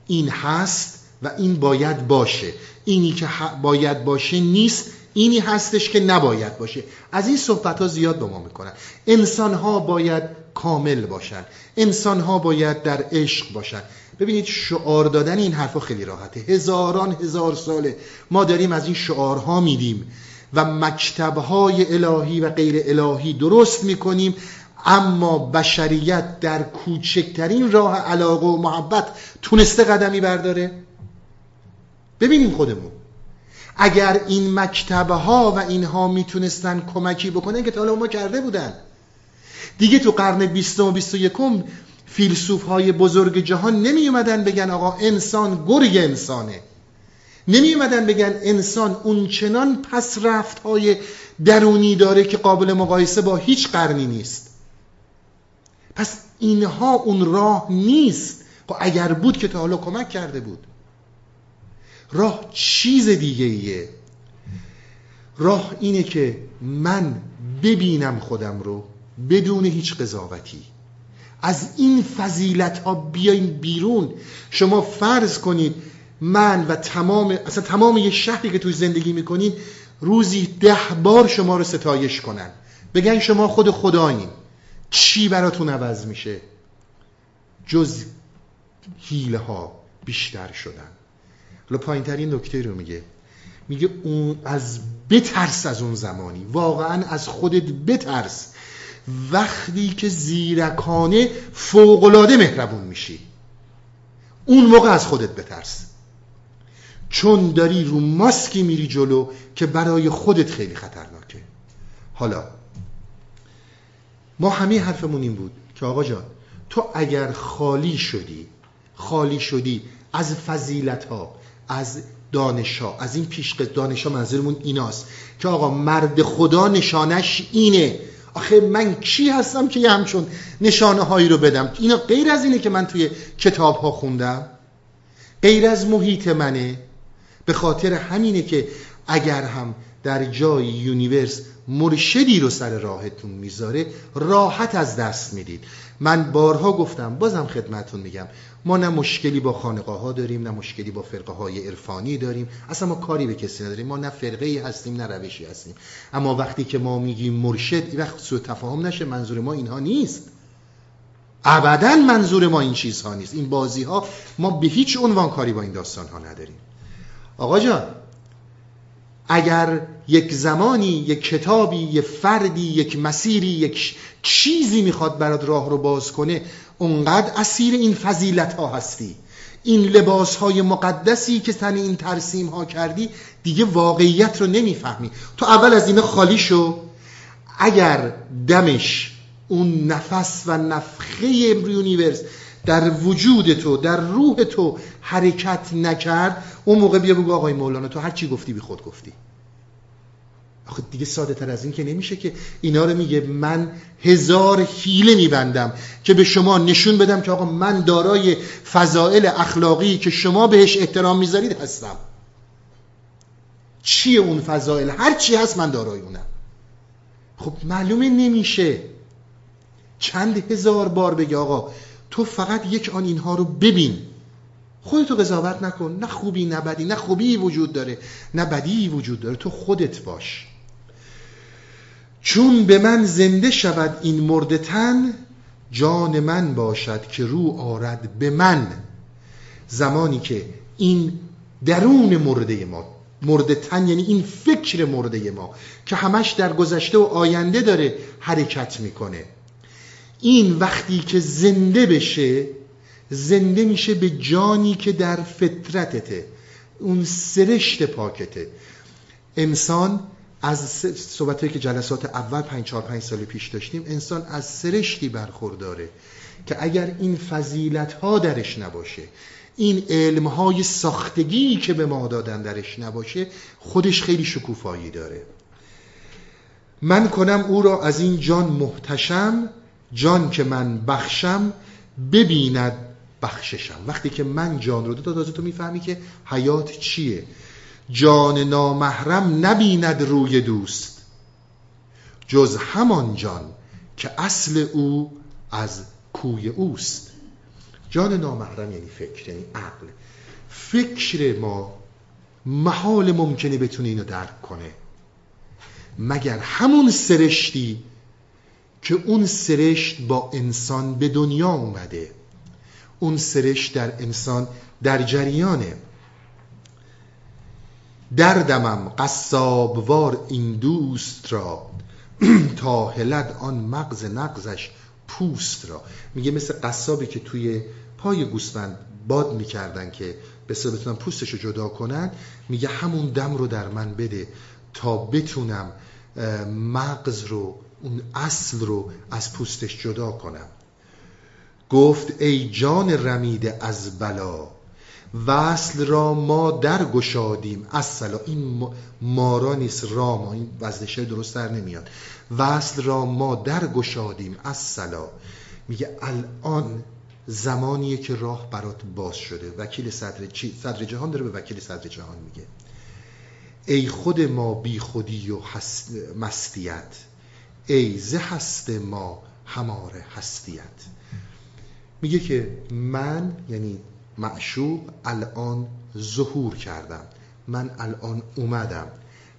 این هست و این باید باشه. اینی که باید باشه نیست اینی هستش که نباید باشه. از این صحبت ها زیاد به ما می‌کنن. انسان ها باید کامل باشن. انسان ها باید در عشق باشن. ببینید شعار دادن این حرفا خیلی راحته. هزاران هزار ساله ما داریم از این شعارها میدیم و مکتبهای الهی و غیر الهی درست می‌کنیم اما بشریت در کوچکترین راه علاقه و محبت تونسته قدمی برداره؟ ببینیم خودمون. اگر این مکتبه ها و اینها می‌تونستن کمکی بکنن که تا حالا ما کرده بودن. دیگه تو قرن بیستم و بیست و یکم فیلسوف های بزرگ جهان نمی اومدن بگن آقا انسان گرگ انسانه. نمی اومدن بگن انسان اون چنان پس رفت های درونی داره که قابل مقایسه با هیچ قرنی نیست. پس اینها اون راه نیست. خب اگر بود که تا حالا کمک کرده بود. راه چیز دیگه ایه راه اینه که من ببینم خودم رو بدون هیچ قضاوتی. از این فضیلت ها بیاین بیرون. شما فرض کنید من و تمام اصلا تمام یه شهری که توی زندگی می‌کنین روزی ده بار شما رو ستایش کنن. بگن شما خود خدایین چی براتون عوض میشه؟ جز حیله ها بیشتر شدن. حالا پایین ترین نکته رو میگه. میگه اون از بترس از اون زمانی. واقعا از خودت بترس. وقتی که زیرکانه فوقلاده مهربون میشی اون موقع از خودت بترس. چون داری رو ماسکی میری جلو که برای خودت خیلی خطرناکه. حالا ما همه حرفمون این بود که آقا جان تو اگر خالی شدی خالی شدی از فضیلت ها از دانش ها از این پیش دانش ها منظورمون ایناست که آقا مرد خدا نشانش اینه آخه من کی هستم که یه همچون نشانه هایی رو بدم؟ اینا غیر از اینه که من توی کتاب ها خوندم. غیر از محیط منه. به خاطر همینه که اگر هم در جای یونیورس مرشدی رو سر راهتون می‌ذاره راحت از دست می‌دید. من بارها گفتم بازم خدمتون میگم. ما نه مشکلی با خانقاه ها داریم نه مشکلی با فرقه های عرفانی داریم. اصلا ما کاری به کسی نداریم. ما نه فرقه ای هستیم نه روشی هستیم. اما وقتی که ما میگیم مرشد وقت سوء تفاهم نشه منظور ما اینها نیست. ابدا منظور ما این چیزها نیست. این بازی ها ما به هیچ عنوان کاری با این داستان ها نداریم. آقا جان اگر یک زمانی یک کتابی یک فردی یک مسیری یک چیزی می‌خواد برات راه رو باز کنه اونقدر اسیر این فضیلت ها هستی. این لباس های مقدسی که تن این ترسیم ها کردی دیگه واقعیت رو نمی‌فهمی. تو اول از اینه خالی شو. اگر دمش اون نفس و نفخه universe در وجود تو در روح تو حرکت نکرد اون موقع بیا بگو آقای مولانا تو هر چی گفتی بی خود گفتی. آخه دیگه ساده تر از این که نمیشه که اینا رو میگه من هزار حیله میبندم که به شما نشون بدم که آقا من دارای فضائل اخلاقی که شما بهش احترام می‌ذارید هستم. چیه اون فضائل؟ هر چی هست من دارای اونم. خب معلومه نمیشه. چند هزار بار بگه آقا تو فقط یک آن اینها رو ببین. خودتو قضاوت نکن. نه خوبی نه بدی. نه خوبی وجود داره. نه بدی وجود داره. تو خودت باش. چون به من زنده شود این مرد تن جان من باشد که رو آرد به من. زمانی که این درون مرده ما مرد تن یعنی این فکر مرده ما که همش در گذشته و آینده داره حرکت می‌کنه. این وقتی که زنده بشه زنده میشه به جانی که در فطرتته. اون سرشت پاکته. انسان از صحبت که جلسات اول پنج چهار پنج سال پیش داشتیم انسان از سرشتی برخورداره که اگر این فضیلت ها درش نباشه این علمهای ساختگی که به ما دادن درش نباشه خودش خیلی شکوفایی داره. من کنم او را از این جان محتشم جان که من بخشم ببیند بخششم. وقتی که من جان رو داد تازه تو می‌فهمی که حیات چیه؟ جان نامحرم نبیند روی دوست. جز همان جان که اصل او از کوی اوست. جان نامحرم یعنی فکر یعنی عقل. فکر ما محال ممکنه بتونه اینو درک کنه. مگر همون سرشتی که اون سرشت با انسان به دنیا اومده؟ اون سرشت در انسان در جریانه. دردمم قصابوار این دوست را تا هلد آن مغز نقزش پوست را. میگه مثل قصابی که توی پای گوسفند باد می‌کردن که بسیار بتونن پوستش رو جدا کنن میگه همون دم رو در من بده تا بتونم مغز رو اون اصل رو از پوستش جدا کنم. گفت ای جان رمیده از بلا وصل را ما در گشادیم اصلا این مارا نیست را ما این وزنشه درست در نمیاد. وصل را ما در گشادیم اصلا میگه الان زمانیه که راه برات باز شده. وکیل صدر, چی؟ صدر جهان داره به وکیل صدر جهان میگه. ای خود ما بی خودی و مستیت. ای زه هست ما همار هستیت. میگه که من یعنی معشوق الان ظهور کردم. من الان اومدم.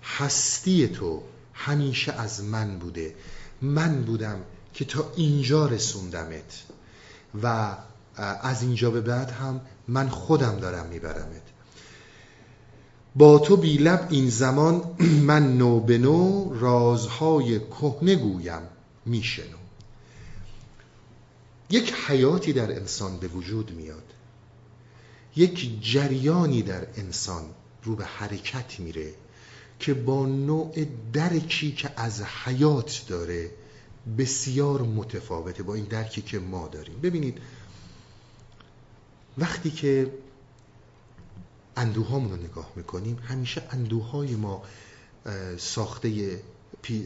هستی تو همیشه از من بوده. من بودم که تا اینجا رسوندمت. و از اینجا به بعد هم من خودم دارم میبرمت. با تو بی لب این زمان من نو به نو رازهای کهنه گویم میشنو. یک حیاتی در انسان به وجود میاد. یک جریانی در انسان رو به حرکت میره که با نوع درکی که از حیات داره بسیار متفاوته با این درکی که ما داریم. ببینید وقتی که اندوهامون رو نگاه می‌کنیم همیشه اندوهای ما ساخته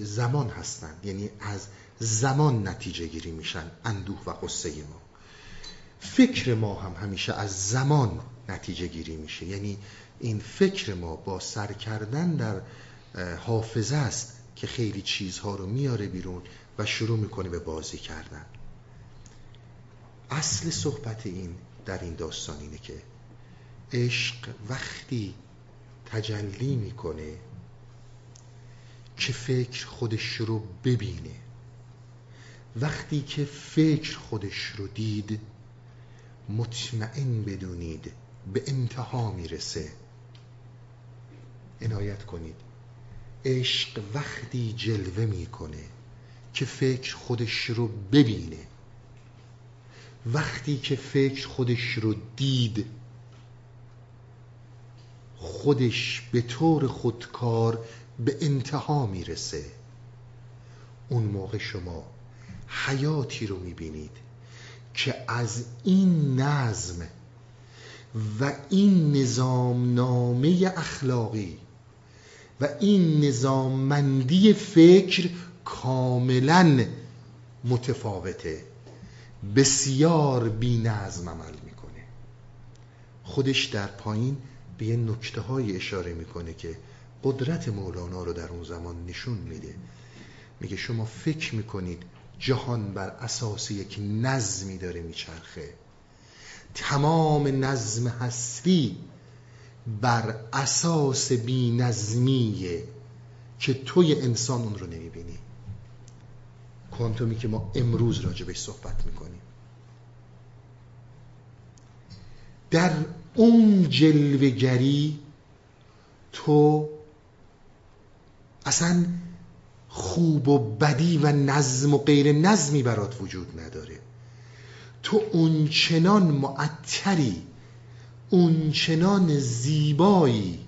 زمان هستند یعنی از زمان نتیجه گیری میشن اندوه و قصه ما. فکر ما هم همیشه از زمان نتیجه گیری میشه. یعنی این فکر ما با سر کردن در حافظه است که خیلی چیزها رو میاره بیرون و شروع می‌کنه به بازی کردن. اصل صحبت این در این داستان اینه که عشق وقتی تجلی می‌کنه که فکر خودش رو ببینه. وقتی که فکر خودش رو دید مطمئن بدونید به انتها می‌رسه. عنایت کنید. عشق وقتی جلوه می‌کنه که فکر خودش رو ببینه. وقتی که فکر خودش رو دید خودش به طور خودکار به انتها می‌رسه. اون موقع شما حیاتی رو می‌بینید. که از این نظم و این نظامنامه اخلاقی و این نظاممندی فکر کاملا متفاوته بسیار بی نظم عمل می‌کنه. خودش در پایین به یه نکته های اشاره می‌کنه که قدرت مولانا رو در اون زمان نشون میده. میگه شما فکر می‌کنید جهان بر اساس یک نظمی داره میچرخه. تمام نظم هستی بر اساس بی نظمیه که توی انسان اون رو نمی‌بینی. کوانتومی که ما امروز راجبش صحبت می‌کنیم. در اون جلوگری تو اصلا خوب و بدی و نظم و غیر نظمی برات وجود نداره. تو اونچنان معطری اونچنان زیبایی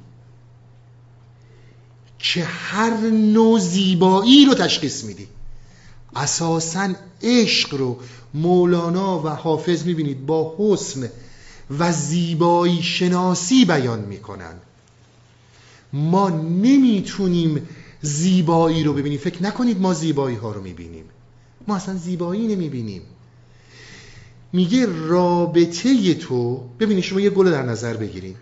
که هر نوع زیبایی رو تشخیص میدی. اساسا عشق رو مولانا و حافظ می‌بینید با حسن و زیبایی شناسی بیان می‌کنن. ما نمی‌تونیم زیبایی رو ببینیم. فکر نکنید ما زیبایی ها رو می‌بینیم. ما اصلا زیبایی نمی‌بینیم. میگه رابطه تو ببینید شما یه گل در نظر بگیرید.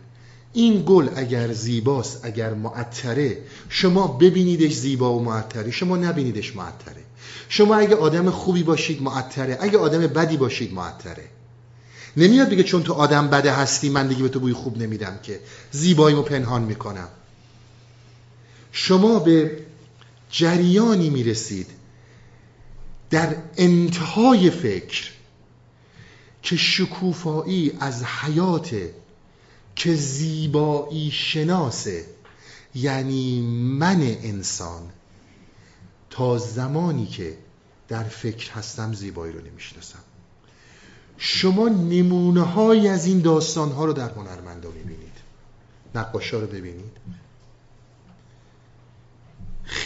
این گل اگر زیباست اگر معطره شما ببینیدش زیبا و معطره شما نبینیدش معطره. شما اگه آدم خوبی باشید معطره اگه آدم بدی باشید معطره. نمیاد بگه چون تو آدم بده هستی من دیگه به تو بوی خوب نمیدم که. زیباییمو پنهان می‌کنم. شما به جریانی می‌رسید در انتهای فکر که شکوفایی از حیات که زیبایی شناسه یعنی من انسان تا زمانی که در فکر هستم زیبایی رو نمی‌شناسم. شما نمونه های از این داستان ها رو در هنرمندا می‌بینید. نقاشا رو ببینید.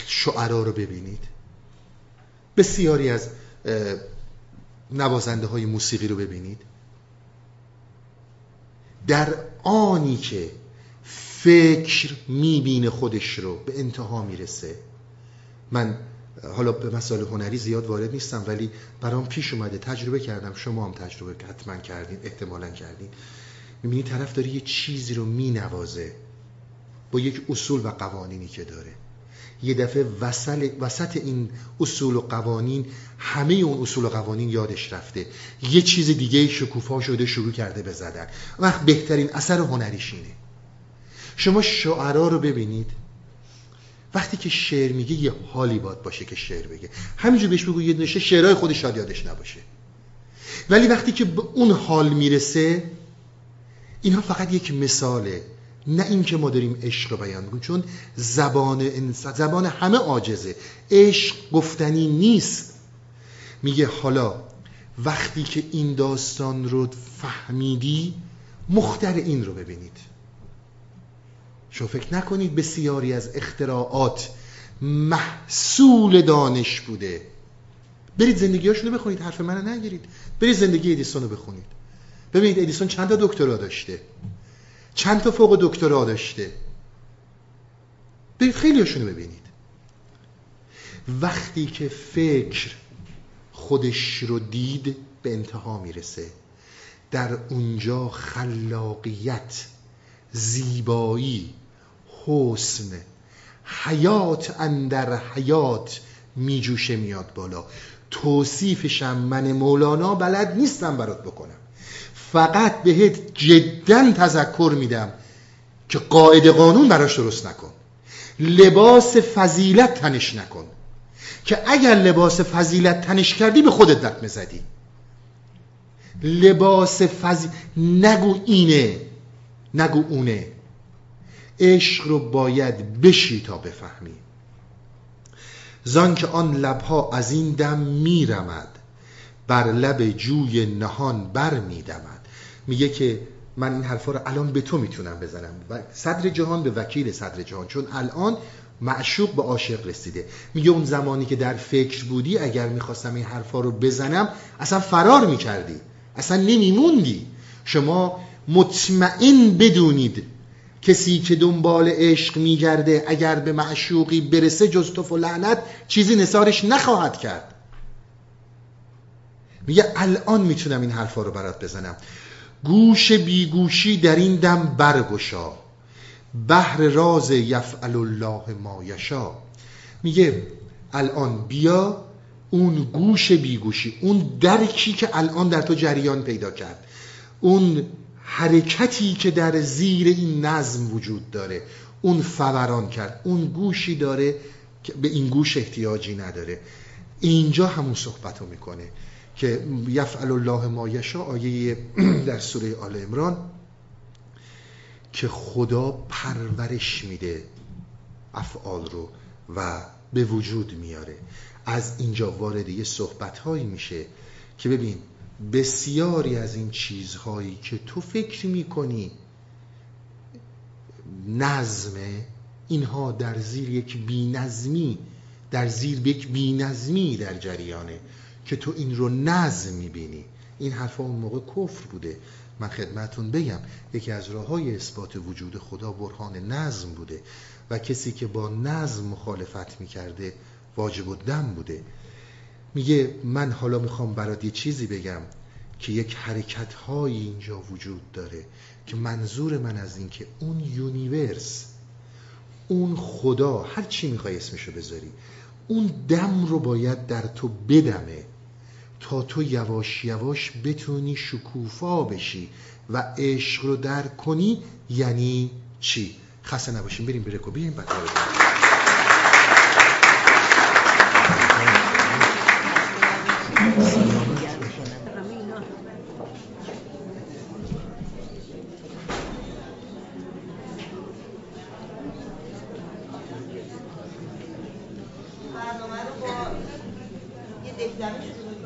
شعرا رو ببینید. بسیاری از نوازنده های موسیقی رو ببینید. در آنی که فکر می‌بینه خودش رو به انتها می‌رسه. من حالا به مسائل هنری زیاد وارد نیستم ولی برام پیش اومده. تجربه کردم. شما هم تجربه حتما کردین احتمالا کردین. می‌بینی طرف داره یه چیزی رو مینوازه با یک اصول و قوانینی که داره. یه دفعه وسط این اصول و قوانین همه اون اصول و قوانین یادش رفته. یه چیز دیگه شکوفا شده شروع کرده به زدن. وقت بهترین اثر هنریشینه شما شعرا رو ببینید. وقتی که شعر میگه یه حالی باد باشه که شعر بگه. همینجور بهش بگو یه نشه شعرهای خودش شاید یادش نباشه. ولی وقتی که به اون حال می‌رسه اینها فقط یک مثاله. نه اینکه ما داریم عشق رو بیان می‌کنیم چون زبان زبان همه عاجزه. عشق گفتنی نیست. میگه حالا وقتی که این داستان رو فهمیدی مختر این رو ببینید. شما فکر نکنید بسیاری از اختراعات محصول دانش بوده. برید زندگیاشونو بخونید حرف منو نگیرید. برید زندگی ادیسون رو بخونید. ببینید ادیسون چند تا دکترا داشته. چند تا فوق دکترا داشته. برید خیلی هاشونو ببینید. وقتی که فکر خودش رو دید به انتها می‌رسه. در اونجا خلاقیت زیبایی حسن حیات اندر حیات میجوشه میاد بالا. توصیفشم من مولانا بلد نیستم برات بکنم. فقط بهت جدا تذکر میدم که قاعده قانون براش درست نکن. لباس فضیلت تنش نکن. که اگر لباس فضیلت تنش کردی به خودت دقمه زدی. لباس فضیلت نگو اینه نگو اونه. عشق رو باید بشی تا بفهمی. زان که آن لبها از این دم میرمد بر لب جوی نهان بر میدمد میگه که من این حرفا رو الان به تو می‌تونم بزنم. و صدر جهان به وکیل صدر جهان چون الان معشوق به عاشق رسیده. میگه اون زمانی که در فکر بودی اگر می‌خواستم این حرفا رو بزنم اصلا فرار می‌کردی. اصلا نمیموندی. شما مطمئن بدونید کسی که دنبال عشق میگرده اگر به معشوقی برسه جز تو و لعنت چیزی نثارش نخواهد کرد. میگه الان می‌تونم این حرفا رو برات بزنم. گوش بیگوشی در این دم برگشا. بهر راز یفعل الله ما یشا. میگه الان بیا اون گوش بیگوشی اون درکی که الان در تو جریان پیدا کرد اون حرکتی که در زیر این نظم وجود داره اون فوران کرد اون گوشی داره که به این گوش احتیاجی نداره. اینجا همون صحبت رو می‌کنه. که یفعل الله ما یشا آیه در سوره آل امران که خدا پرورش میده افعال رو و به وجود میاره. از اینجا وارد یه صحبت هایی میشه که ببین بسیاری از این چیزهایی که تو فکر می‌کنی نظمه اینها در زیر یک بینظمی در زیر یک بینظمی در جریانه. که تو این رو نظم می‌بینی. این حرفا اون موقع کفر بوده. من خدمتون بگم یکی از راه های اثبات وجود خدا برهان نظم بوده و کسی که با نظم مخالفت می‌کرده واجب الدم بوده. میگه من حالا می‌خوام برات یه چیزی بگم که یک حرکت های اینجا وجود داره که منظور من از این که اون universe اون خدا هر چی می‌خوای اسمشو بذاری اون دم رو باید در تو بدمه. تو یواش یواش بتونی شکوفا بشی و عشق رو درک کنی یعنی چی؟ خسته نباشیم بریم به رکو بریم بعد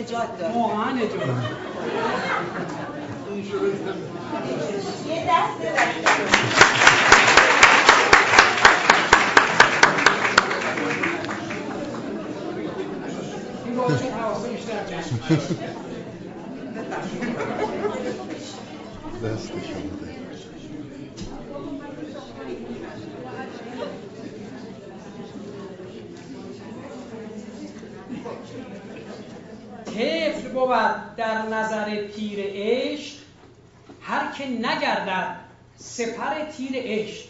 نجات داره. واقعا نجات. یه دست دست شما هر که نگردد سپر تیر عشق.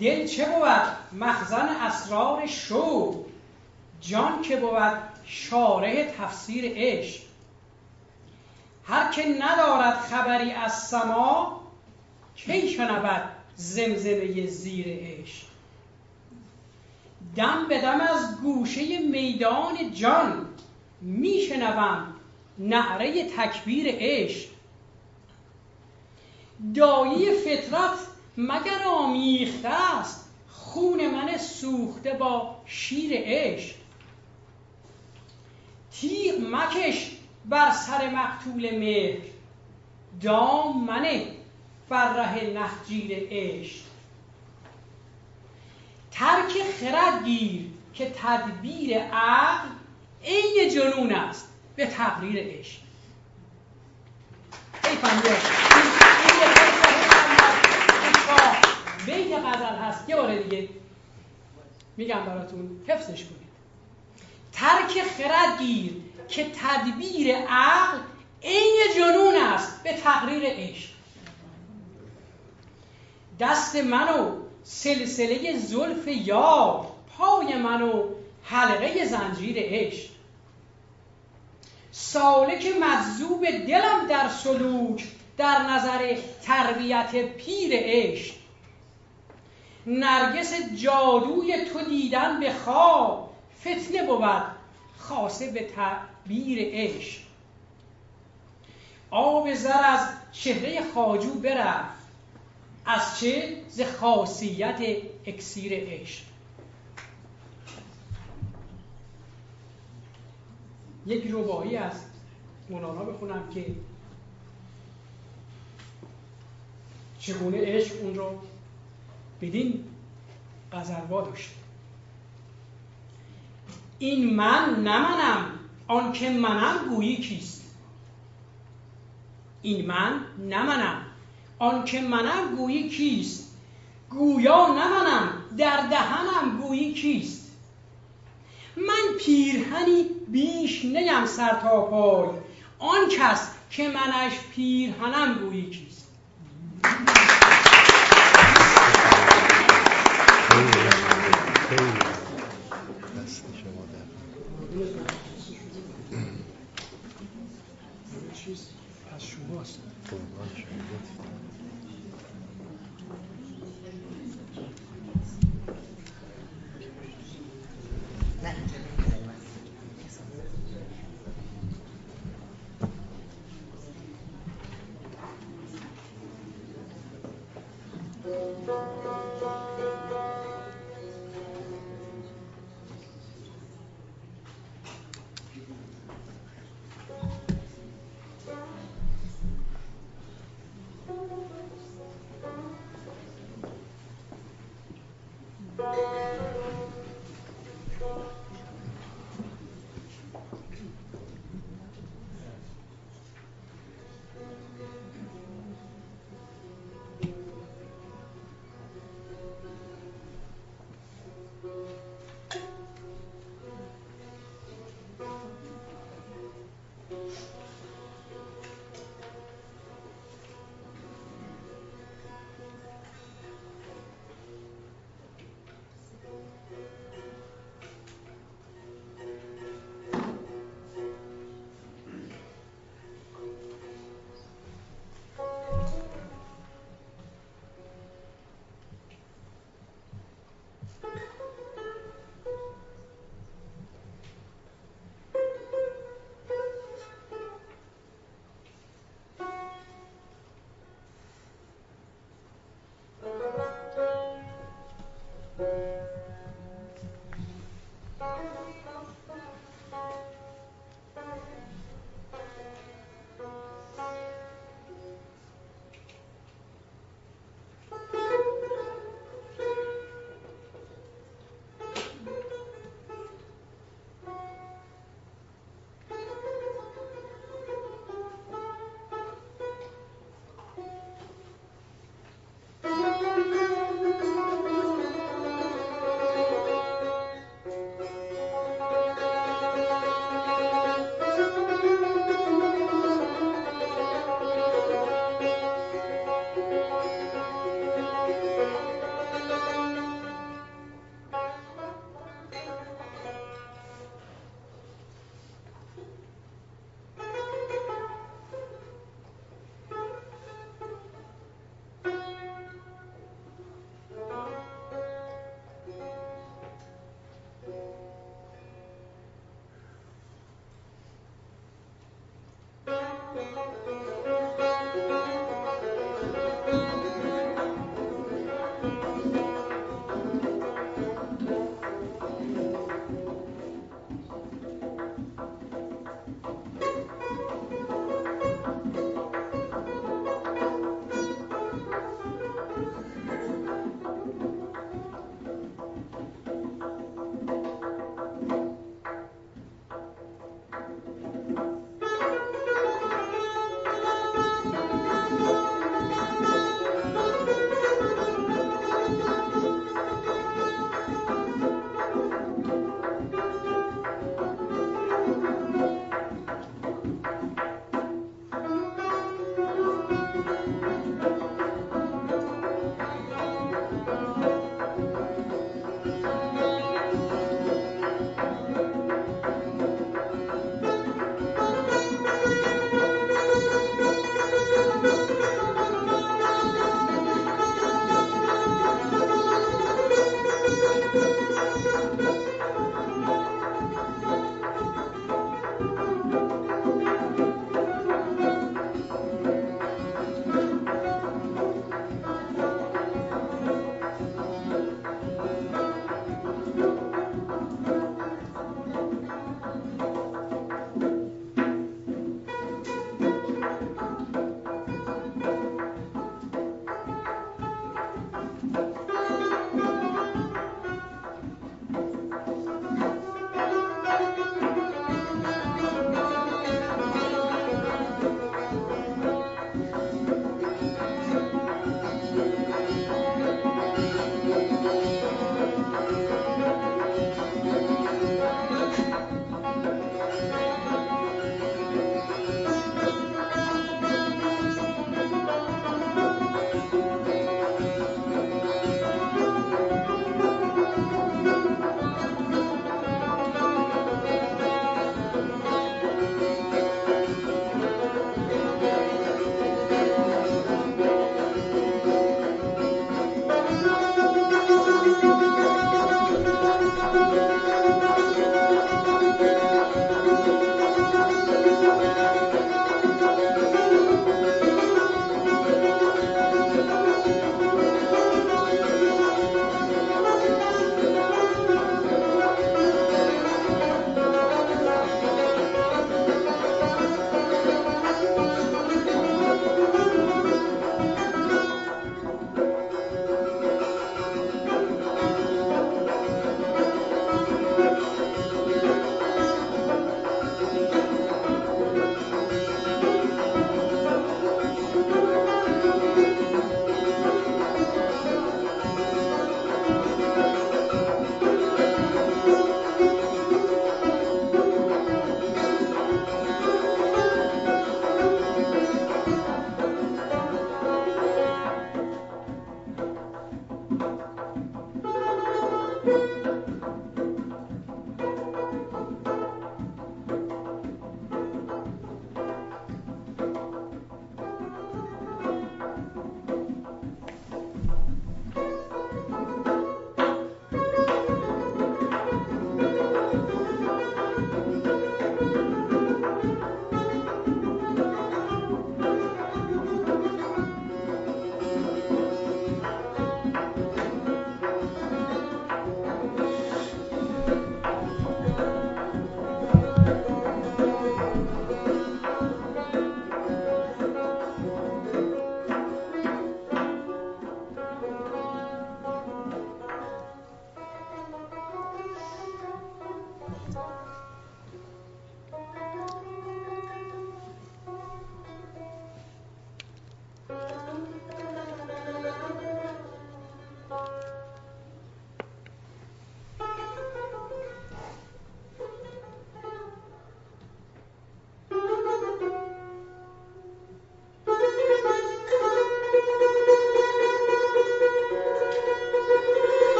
دل چه بود؟ مخزن اسرار شو جان که بود؟ شارع تفسیر عشق. هر که ندارد خبری از سما کی شنود زمزمه زیر عشق؟ دم به دم از گوشه میدان جان میشنوم نعره تکبیر عشق. دایی فطرت مگر آمیخته است؟ خون من سوخته با شیر عشق. تیغ مکش بر سر مقتول مهر. دام منه بر نخجیر عشق. ترک خرد گیر که تدبیر عقل عین جنون است به تقریر عشق ای بیت غزل هست یه بار دیگه میگم براتون حفظش کنید ترک خرد گیر که تدبیر عقل عین جنون است به تقریر عشق دست منو سلسله زلف یار پای منو حلقه زنجیر عشق سالک مجذوب دلم در سلوک در نظر تربیت پیر عشق. نرگس جادوی تو دیدن به خواب فتنه بود خاصه به تعبیر عشق. آب زر از چهره خاجو برفت از چه؟ ز خاصیت اکسیر عشق. یک ربایی از مولانا بخونم که چگونه عشق اون رو بدین قذروا داشته این من نمنم آنکه منم گویی کیست؟ این من نمنم آنکه منم گویی کیست؟ گویا نمنم در دهنم گویی کیست؟ من پیرهنی بیش نیم سر تا پای. آن کس که منش پیرهنم گویی کیست؟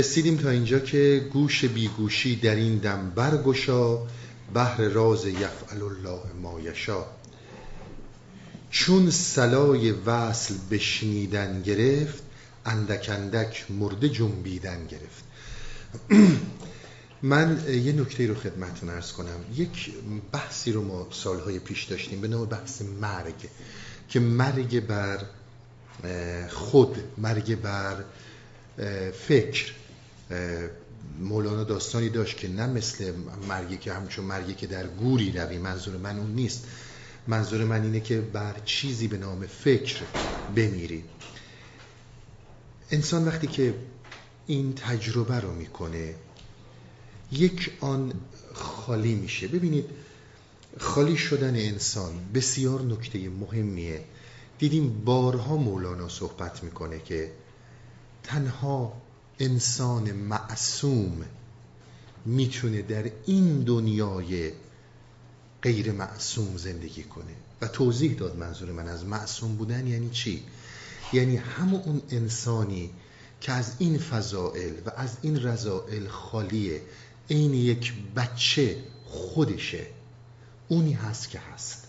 رسیدیم تا اینجا که گوش بیگوشی در این دم برگشا بهر راز یفعل الله ما یشا. چون سلای وصل بشنیدن گرفت اندک اندک مرده جنبیدن گرفت. من یه نکته رو خدمتتون ارز کنم. یک بحثی رو ما سالهای پیش داشتیم به نام بحث مرگ که مرگ بر خود مرگ بر فکر. مولانا داستانی داشت که نه مثل مرگی که همچون مرگی که در گوری روی منظور من اون نیست. منظور من اینه که بر چیزی به نام فکر بمیری انسان وقتی که این تجربه رو می‌کنه یک آن خالی میشه. ببینید خالی شدن انسان بسیار نکته مهمیه. دیدیم بارها مولانا صحبت می‌کنه که تنها انسان معصوم می‌تونه در این دنیای غیر معصوم زندگی کنه. و توضیح داد منظور من از معصوم بودن یعنی چی؟ یعنی همون اون انسانی که از این فضائل و از این رضائل خالیه این یک بچه خودشه. اونی هست که هست.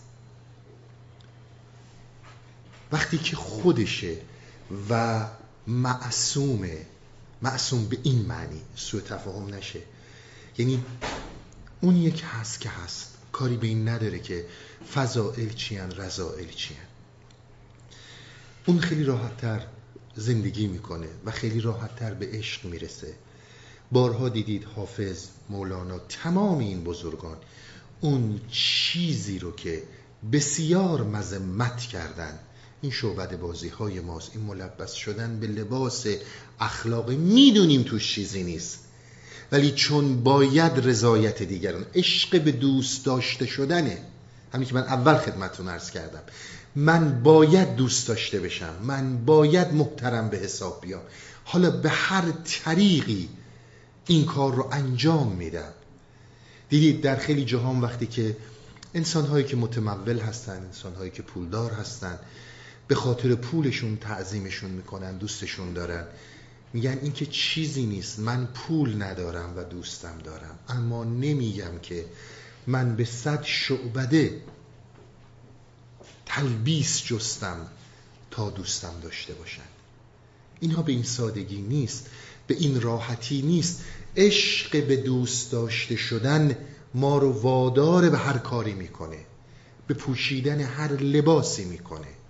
وقتی که خودشه و معصومه معصوم به این معنی سوء تفاهم نشه. یعنی اون یک هست که هست. کاری به این نداره که فضائل چیان رضائل چیان. اون خیلی راحتتر زندگی می‌کنه و خیلی راحتتر به عشق می‌رسه. بارها دیدید حافظ مولانا تمام این بزرگان اون چیزی رو که بسیار مذمت کردن این شعبد بازی های ماست. این ملبس شدن به لباس اخلاقی می‌دونیم توش چیزی نیست. ولی چون باید رضایت دیگران عشق به دوست داشته شدنه. همین که من اول خدمتون عرض کردم. من باید دوست داشته بشم. من باید محترم به حساب بیام. حالا به هر طریقی این کار رو انجام میدم. دیدید در خیلی جهان وقتی که انسان هایی که متمول هستن انسان هایی که پولدار هستن به خاطر پولشون تعظیمشون می‌کنن دوستشون دارن. میگن این که چیزی نیست من پول ندارم و دوستم دارم. اما نمیگم که من به صد شعبده تلبیس جستم تا دوستم داشته باشن. اینها به این سادگی نیست به این راحتی نیست. عشق به دوست داشته شدن ما رو وادار به هر کاری می‌کنه به پوشیدن هر لباسی می‌کنه.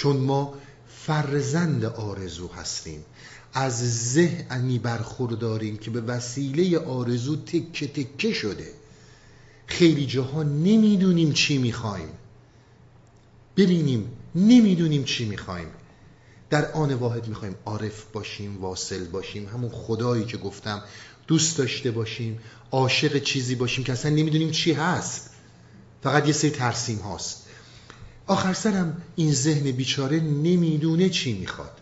چون ما فرزند آرزو هستیم. از ذهنی برخورداریم که به وسیله آرزو تکه تکه شده. خیلی جاها نمی‌دونیم چی می‌خوایم. ببینیم نمی‌دونیم چی می‌خوایم. در آن واحد می‌خوایم عارف باشیم واصل باشیم همون خدایی که گفتم دوست داشته باشیم عاشق چیزی باشیم که اصلا نمی‌دونیم چی هست. فقط یه سری ترسیم هاست. آخر سرم این ذهن بیچاره نمی‌دونه چی می‌خواد.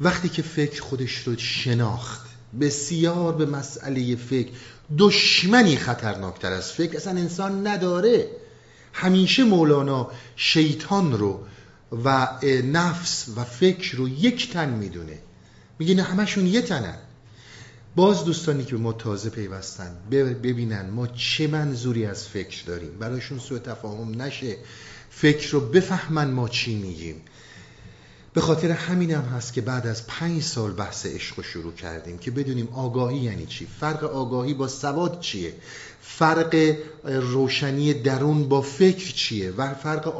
وقتی که فکر خودش رو شناخت بسیار به مسئله فکر دشمنی خطرناکتر از فکر اصلا انسان نداره. همیشه مولانا شیطان رو و نفس و فکر رو یک تن می‌دونه. میگه نه همشون یه تنن. باز دوستانی که به ما تازه پیوستن ببینن ما چه منظوری از فکر داریم. برایشون سوء تفاهم نشه. فکر رو بفهمن ما چی میگیم. به خاطر همین هم هست که بعد از پنج سال بحث عشق رو شروع کردیم که بدونیم آگاهی یعنی چی. فرق آگاهی با سواد چیه؟ فرق روشنی درون با فکر چیه؟ و فرق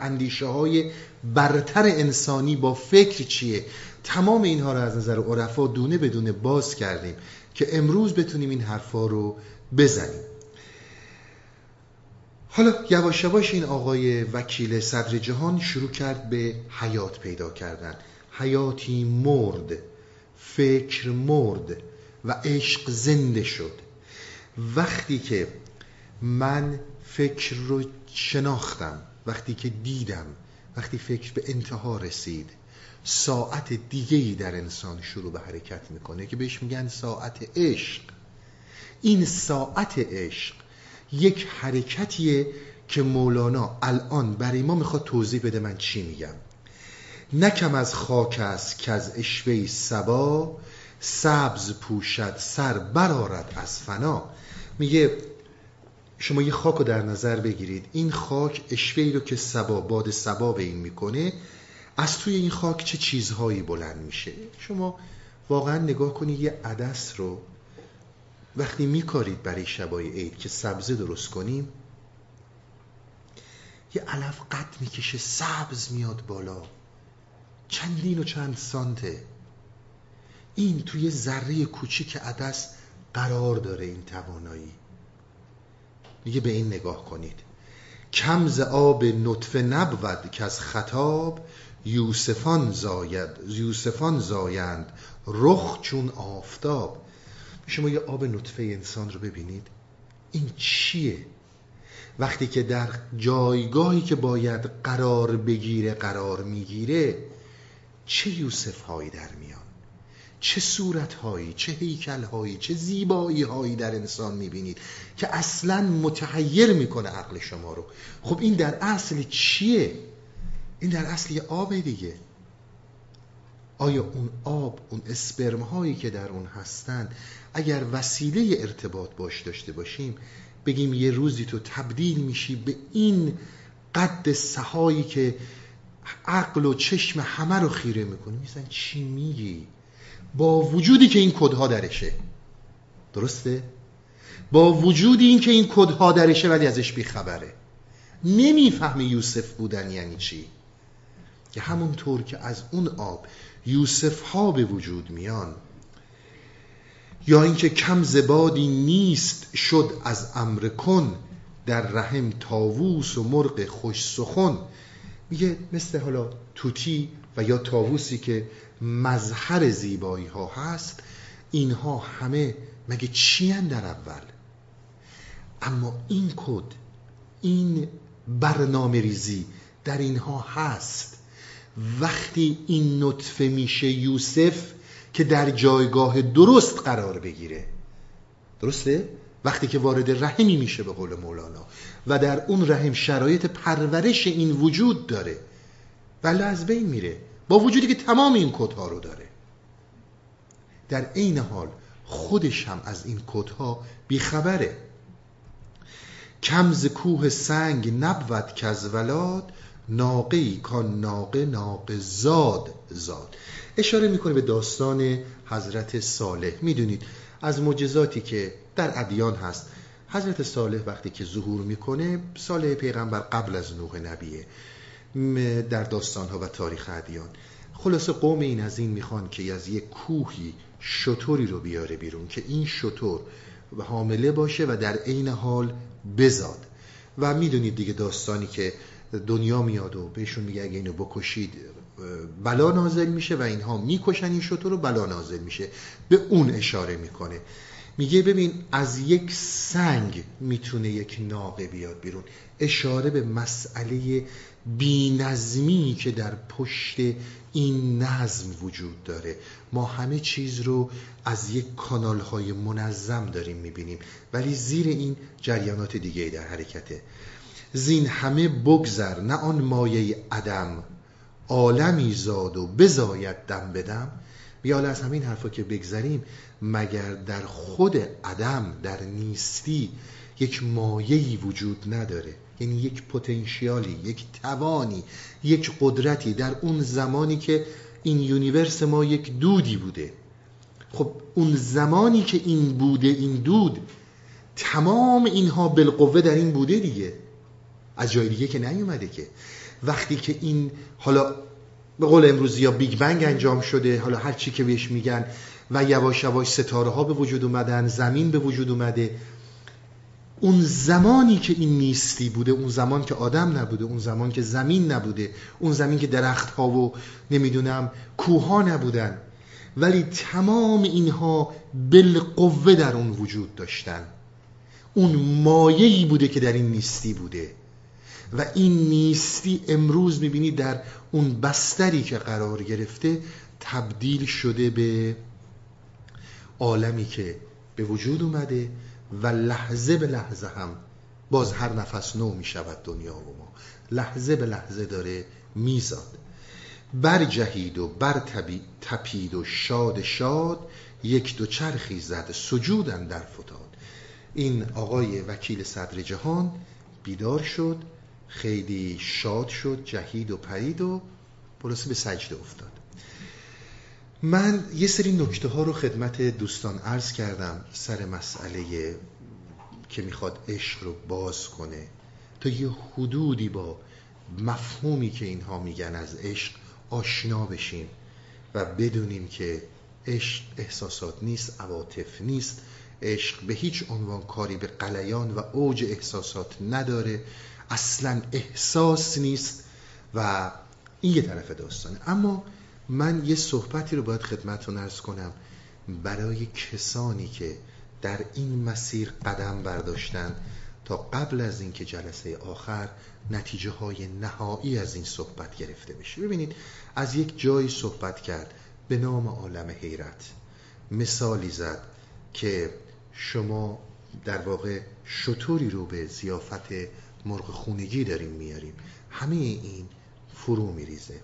اندیشه های برتر انسانی با فکر چیه؟ تمام اینها رو از نظر عرفا دونه بدونه باز کردیم که امروز بتونیم این حرفا رو بزنیم. حالا یواش یواش این آقای وکیل صدر جهان شروع کرد به حیات پیدا کردن. حیاتی مرد فکر مرد و عشق زنده شد. وقتی که من فکر رو شناختم وقتی که دیدم وقتی فکر به انتها رسید ساعت دیگهی در انسان شروع به حرکت می‌کنه که بهش میگن ساعت عشق. این ساعت عشق یک حرکتیه که مولانا الان برای ما می‌خواد توضیح بده من چی میگم. نکم از خاک است که از اشوه سبا سبز پوشد سر برارد از فنا. میگه شما یه خاک رو در نظر بگیرید. این خاک اشوهی رو که سبا باد سبا به این می‌کنه از توی این خاک چه چیزهایی بلند میشه؟ شما واقعا نگاه کنید یه عدس رو. وقتی میکارید برای شبای عید که سبزه درست کنیم یه علف قد می‌کشه سبز میاد بالا. چندین و چند سانته. این توی ذره کوچیک عدس قرار داره این توانایی. میگه به این نگاه کنید. کمز آب نطفه نبود که از خطاب یوسفان زاید یوسفان زایند. رخ چون آفتاب. شما یه آب نطفه انسان رو ببینید. این چیه؟ وقتی که در جایگاهی که باید قرار بگیره قرار می‌گیره چه یوسف هایی در میان؟ چه صورت هایی چه هیکل هایی چه زیبایی هایی در انسان می‌بینید که اصلا متحیر می‌کنه عقل شما رو؟ خب این در اصل چیه؟ این در اصل یه آب دیگه. آیا اون آب اون اسپرم هایی که در اون هستند اگر وسیله ارتباط باش داشته باشیم بگیم یه روزی تو تبدیل میشی به این قد سهایی که عقل و چشم همه رو خیره می‌کنه. میسن چی میگی؟ با وجودی که این کدها درشه. درسته؟ با وجودی این که این کدها درشه ولی ازش بیخبره. نمی‌فهمه یوسف بودن یعنی چی. که همونطور که از اون آب یوسف ها به وجود میان یا اینکه کم زبادی نیست شد از امر کن در رحم تاووس و مرغ خوش سخن. میگه مثل حالا توتی و یا تاووسی که مظهر زیبایی ها هست اینها همه مگه چی در اول؟ اما این کد این برنامه ریزی در اینها هست. وقتی این نطفه میشه یوسف که در جایگاه درست قرار بگیره. درسته؟ وقتی که وارد رحمی میشه به قول مولانا. و در اون رحم شرایط پرورش این وجود داره. ولی از بین میره. با وجودی که تمام این کدها رو داره. در عین حال خودش هم از این کدها بیخبره. کمز کوه سنگ نبود که از ولاد ناقه ای کان ناقه ناقه زاد زاد. اشاره می‌کنه به داستان حضرت صالح. می‌دونید از معجزاتی که در ادیان هست حضرت صالح وقتی که ظهور می‌کنه صالح پیغمبر قبل از نوح نبیه در داستان ها و تاریخ ادیان. خلاصه قوم این از این می‌خوان که از یک کوهی شطوری رو بیاره بیرون که این شطور حامله باشه و در عین حال بزاد. و می‌دونید دیگه داستانی که دنیا میاد و بهشون میگه اگه اینو بکشید بلا نازل میشه و اینها می‌کشن این شطور رو بلا نازل میشه. به اون اشاره می‌کنه. میگه ببین از یک سنگ می‌تونه یک ناقه بیاد بیرون. اشاره به مسئله بینظمی که در پشت این نظم وجود داره. ما همه چیز رو از یک کانال های منظم داریم می‌بینیم. ولی زیر این جریانات دیگه در حرکته. زین همه بگذر نه آن مایه عدم. عالمی زاد و بزاید دم بدم بیاله از همین حرفا که بگذریم مگر در خود عدم در نیستی یک مایهی وجود نداره؟ یعنی یک پتانسیالی یک توانی یک قدرتی در اون زمانی که این universe ما یک دودی بوده. خب اون زمانی که این بوده این دود تمام اینها بالقوه در این بوده دیگه. از جای دیگه که نیومده که. وقتی که این حالا به قول امروزی یا Big Bang انجام شده حالا هر چی که بهش میگن و یواش یواش ستاره ها به وجود اومدن زمین به وجود اومده اون زمانی که این نیستی بوده اون زمان که آدم نبوده اون زمان که زمین نبوده اون زمین که درخت ها و نمی‌دونم کوه ها نبودن ولی تمام اینها بالقوه در اون وجود داشتن. اون مایهی بوده که در این نیستی بوده. و این نیستی امروز می‌بینی در اون بستری که قرار گرفته تبدیل شده به عالمی که به وجود اومده و لحظه به لحظه هم باز هر نفس نو می شود دنیا و ما. لحظه به لحظه داره میزاد. برجهید و بر تپید و شاد شاد یک دو چرخی زد سجودن در فتاد. این آقای وکیل صدر جهان بیدار شد. خیلی شاد شد جهید و پرید و بلاسه به سجده افتاد. من یه سری نکته ها رو خدمت دوستان عرض کردم سر مسئله که می‌خواد عشق رو باز کنه. تا یه حدودی با مفهومی که اینها میگن از عشق آشنا بشیم و بدونیم که عشق احساسات نیست عواطف نیست. عشق به هیچ عنوان کاری به قلیان و اوج احساسات نداره. اصلا احساس نیست و این یه طرف داستانه. اما من یه صحبتی رو باید خدمتتون ارز کنم برای کسانی که در این مسیر قدم برداشتن تا قبل از اینکه جلسه آخر نتیجه های نهایی از این صحبت گرفته بشه. ببینید از یک جایی صحبت کرد به نام عالم حیرت. مثالی زد که شما در واقع شطوری رو به زیافت مرغ خونگی داریم میاریم. همه این فرو میریزه.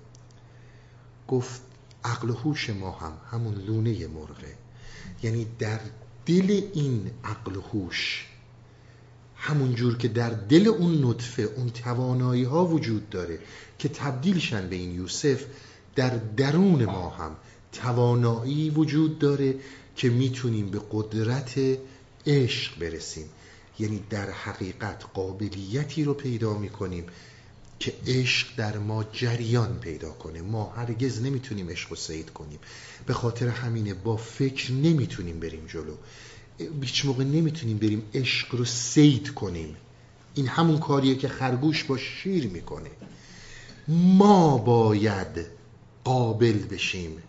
گفت عقل و هوش ما هم همون لونه مرغه. یعنی در دل این عقل و هوش همون جور که در دل اون نطفه اون توانایی ها وجود داره که تبدیلشن به این یوسف در درون ما هم توانایی وجود داره که می‌تونیم به قدرت عشق برسیم. یعنی در حقیقت قابلیتی رو پیدا می‌کنیم که عشق در ما جریان پیدا کنه. ما هرگز نمی‌تونیم عشق رو سید کنیم. به خاطر همینه با فکر نمی‌تونیم بریم جلو. هیچ موقع نمی‌تونیم بریم عشق رو سید کنیم. این همون کاریه که خرگوش با شیر می‌کنه. ما باید قابل بشیم.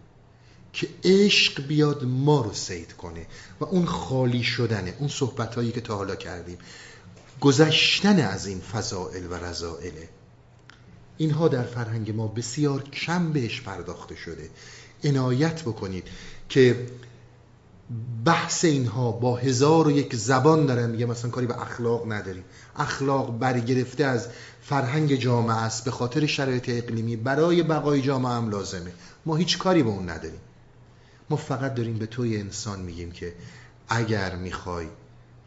که عشق بیاد ما رو سید کنه و اون خالی شدنه اون صحبت هایی که تا حالا کردیم. گذشتن از این فضائل و رضائله. اینها در فرهنگ ما بسیار کم بهش پرداخته شده. عنایت بکنید که بحث اینها با هزار و یک زبان دارن میگه مثلا کاری به اخلاق نداریم. اخلاق برگرفته از فرهنگ جامعه است به خاطر شرایط اقلیمی. برای بقای جامعه هم لازمه. ما هیچ کاری به اون نداریم. ما فقط داریم به توی انسان میگیم که اگر می‌خوای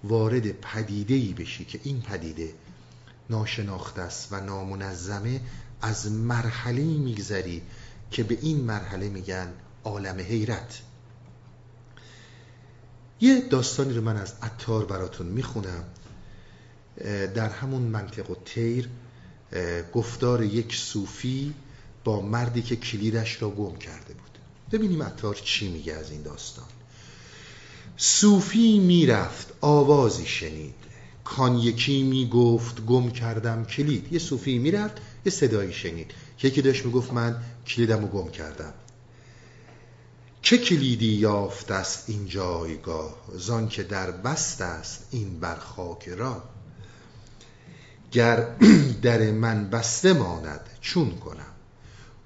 وارد پدیده ای بشی که این پدیده ناشناخته است و نامنظمه از مرحله میگذری که به این مرحله میگن عالم حیرت. یه داستانی رو من از عطار براتون می‌خونم. در همون منطق و تیر گفتار یک صوفی با مردی که کلیدش را گم کرده بود. ببینیم عطار چی میگه از این داستان. صوفی می‌رفت آوازی شنید. کان یکی می‌گفت گم کردم کلید. یه صوفی می‌رفت یه صدایی شنید. یکی داشت می‌گفت من کلیدم رو گم کردم. چه کلیدی یافت است این جایگاه؟ زان که در بست است این بر خاک را گر در من بسته ماند چون کنم؟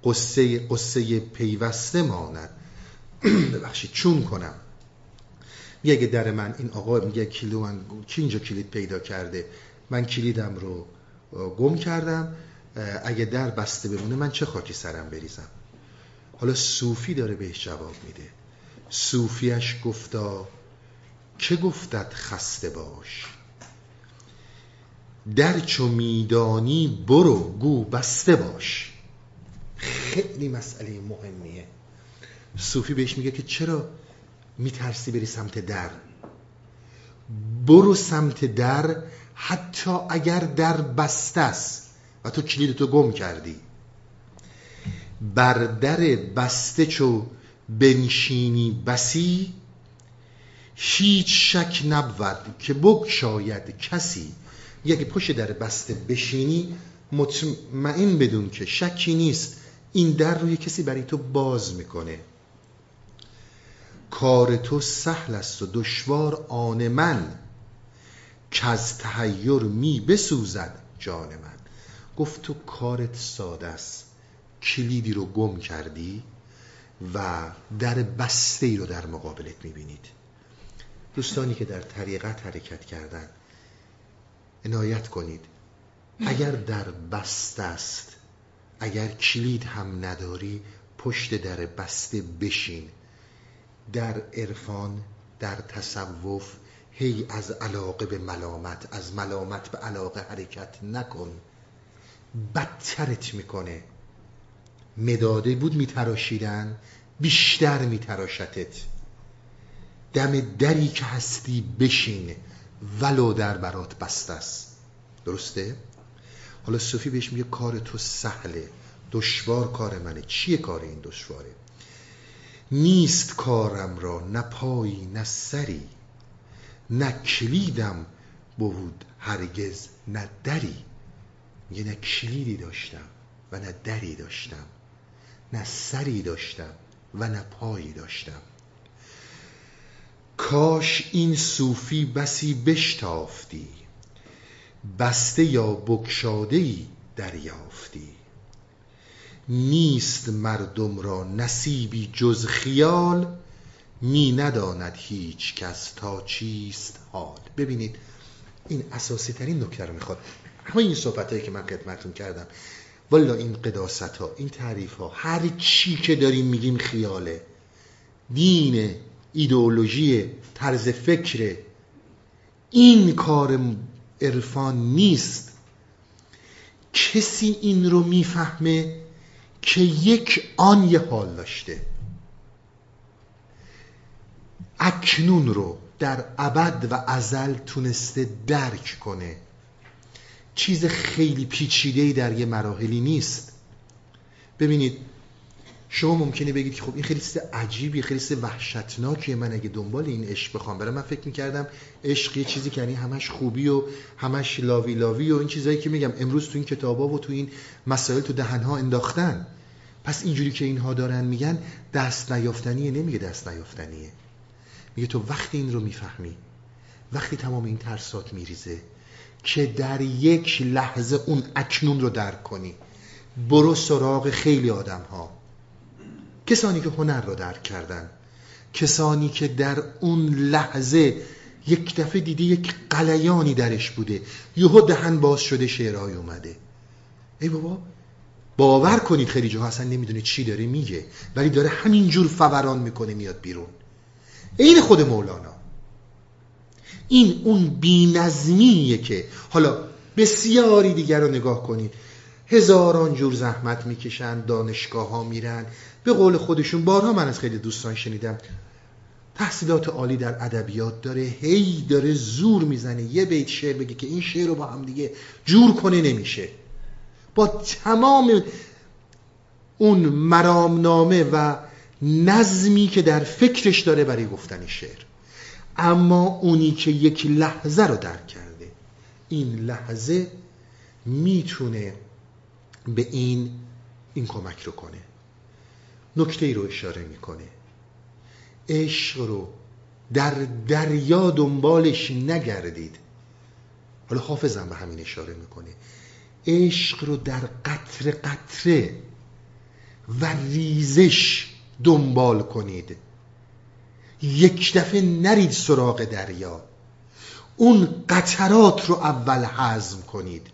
قصه قصه پیوسته ماند. ببخشید چون کنم. اگه در من این آقا میگه کلیدو من کی اینجا کلید پیدا کرده؟ من کلیدم رو گم کردم. اگه در بسته بمونه من چه خاکی سرم بریزم؟ حالا صوفی داره بهش جواب میده. صوفیش گفتا که گفتت خسته باش؟ در چو میدانی برو گو بسته باش. خیلی مسئله مهمیه. صوفی بهش میگه که چرا میترسی بری سمت در؟ برو سمت در حتی اگر در بسته است. و تو کلید تو گم کردی. بر در بسته چو بنشینی بسی هیچ شک نبود که شاید کسی. یکی پشت در بسته بشینی مطمئن بدون که شکی نیست. این در روی کسی برای تو باز می‌کنه. کار تو سهل است و دشوار آن من که از تحیر می بسوزد جان من. گفت تو کارت ساده است کلیدی رو گم کردی و در بسته ای رو در مقابلت می‌بینید. دوستانی که در طریقت حرکت کردن عنایت کنید. اگر در بسته است اگر کلید هم نداری پشت در بسته بشین. در عرفان در تصوف هی از علاقه به ملامت از ملامت به علاقه حرکت نکن. بدترت می‌کنه. مداده بود میتراشیدن بیشتر میتراشتت. دم دری که هستی بشین ولو در برات بسته است درسته؟ حالا صوفی بهش میگه کار تو سهله. دشوار کار منه. چیه کار این دشواره؟ نیست کارم را نه پایی نه سری نه کلیدم بود هرگز نه دری. میگه نه کلیدی داشتم و نه دری داشتم نه سری داشتم و نه پایی داشتم. کاش این صوفی بسی بشتافتی. بسته یا بکشاده ای دریافتی. نیست مردم را نصیبی جز خیال می نداند هیچ کس تا چیست حال. ببینید این اساسی ترین نکته رو می‌خواد. همه این صحبت هایی که من خدمتون کردم والا این قداست ها این تعریف ها هر چی که داریم میگیم خیاله. دین ایدئولوژی طرز فکر. این کار عرفان نیست. کسی این رو می‌فهمه که یک آن یه حال داشته. اکنون رو در ابد و ازل تونسته درک کنه. چیز خیلی پیچیده در یه مراحلی نیست. ببینید شما ممکنه بگید که خب این خیلی چیز عجیبی خیلی چیز وحشتناکیه. من اگه دنبال این عشق بخوام برای من فکر می‌کردم عشق یه چیزی که یعنی همش خوبی و همش لاوی لاوی و این چیزایی که میگم. امروز تو این کتابا و تو این مسائل تو دهنها انداختن. پس اینجوری که اینها دارن میگن دست نیافتنیه نمیگه دست نیافتنیه. میگه تو وقتی این رو می‌فهمی وقتی تمام این ترسات میریزه که در یک لحظه اون اکنون رو درک کنی برو سراغ خیلی آدم ها کسانی که هنر رو درک کردن کسانی که در اون لحظه یک دفعه دیدی یک قلیانی درش بوده. یهو دهن باز شده شعرهای اومده. ای بابا باور کنید خیلی جاها اصلا نمی‌دونه چی داره میگه ولی داره همینجور فوران می‌کنه میاد بیرون. این خود مولانا. این اون بینظمیه که حالا بسیاری دیگر رو نگاه کنید. هزاران جور زحمت می‌کشن دانشگاه ها میرن به قول خودشون بارها من از خیلی دوستان شنیدم. تحصیلات عالی در ادبیات داره هی داره زور می‌زنه. یه بیت شعر بگه که این شعر رو با هم دیگه جور کنه نمیشه. با تمام اون مرامنامه و نظمی که در فکرش داره برای گفتن شعر. اما اونی که یک لحظه رو درک کرده این لحظه می‌تونه به این این کمک رو کنه. نکته ای رو اشاره می‌کنه. عشق رو در دریا دنبالش نگردید. حالا حافظم به همین اشاره می‌کنه. عشق رو در قطر قطره و ریزش دنبال کنید. یک دفعه نرید سراغ دریا. اون قطرات رو اول حزم کنید.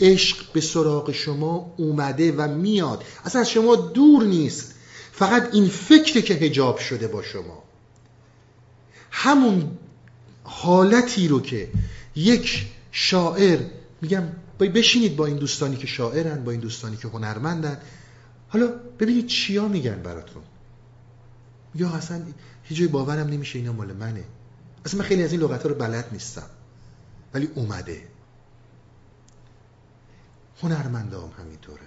عشق به سراغ شما اومده و میاد. اصلا شما دور نیست. فقط این فکر که هجاب شده با شما. همون حالتی رو که یک شاعر میگم بشینید با این دوستانی که شاعرن با این دوستانی که هنرمندن. حالا ببینید چیا میگن براتون. یا اصلا هیچ باورم نمیشه اینا مال منه. اصلا من خیلی از این لغت ها رو بلد نیستم. ولی اومده. هنرمنده هم همینطوره.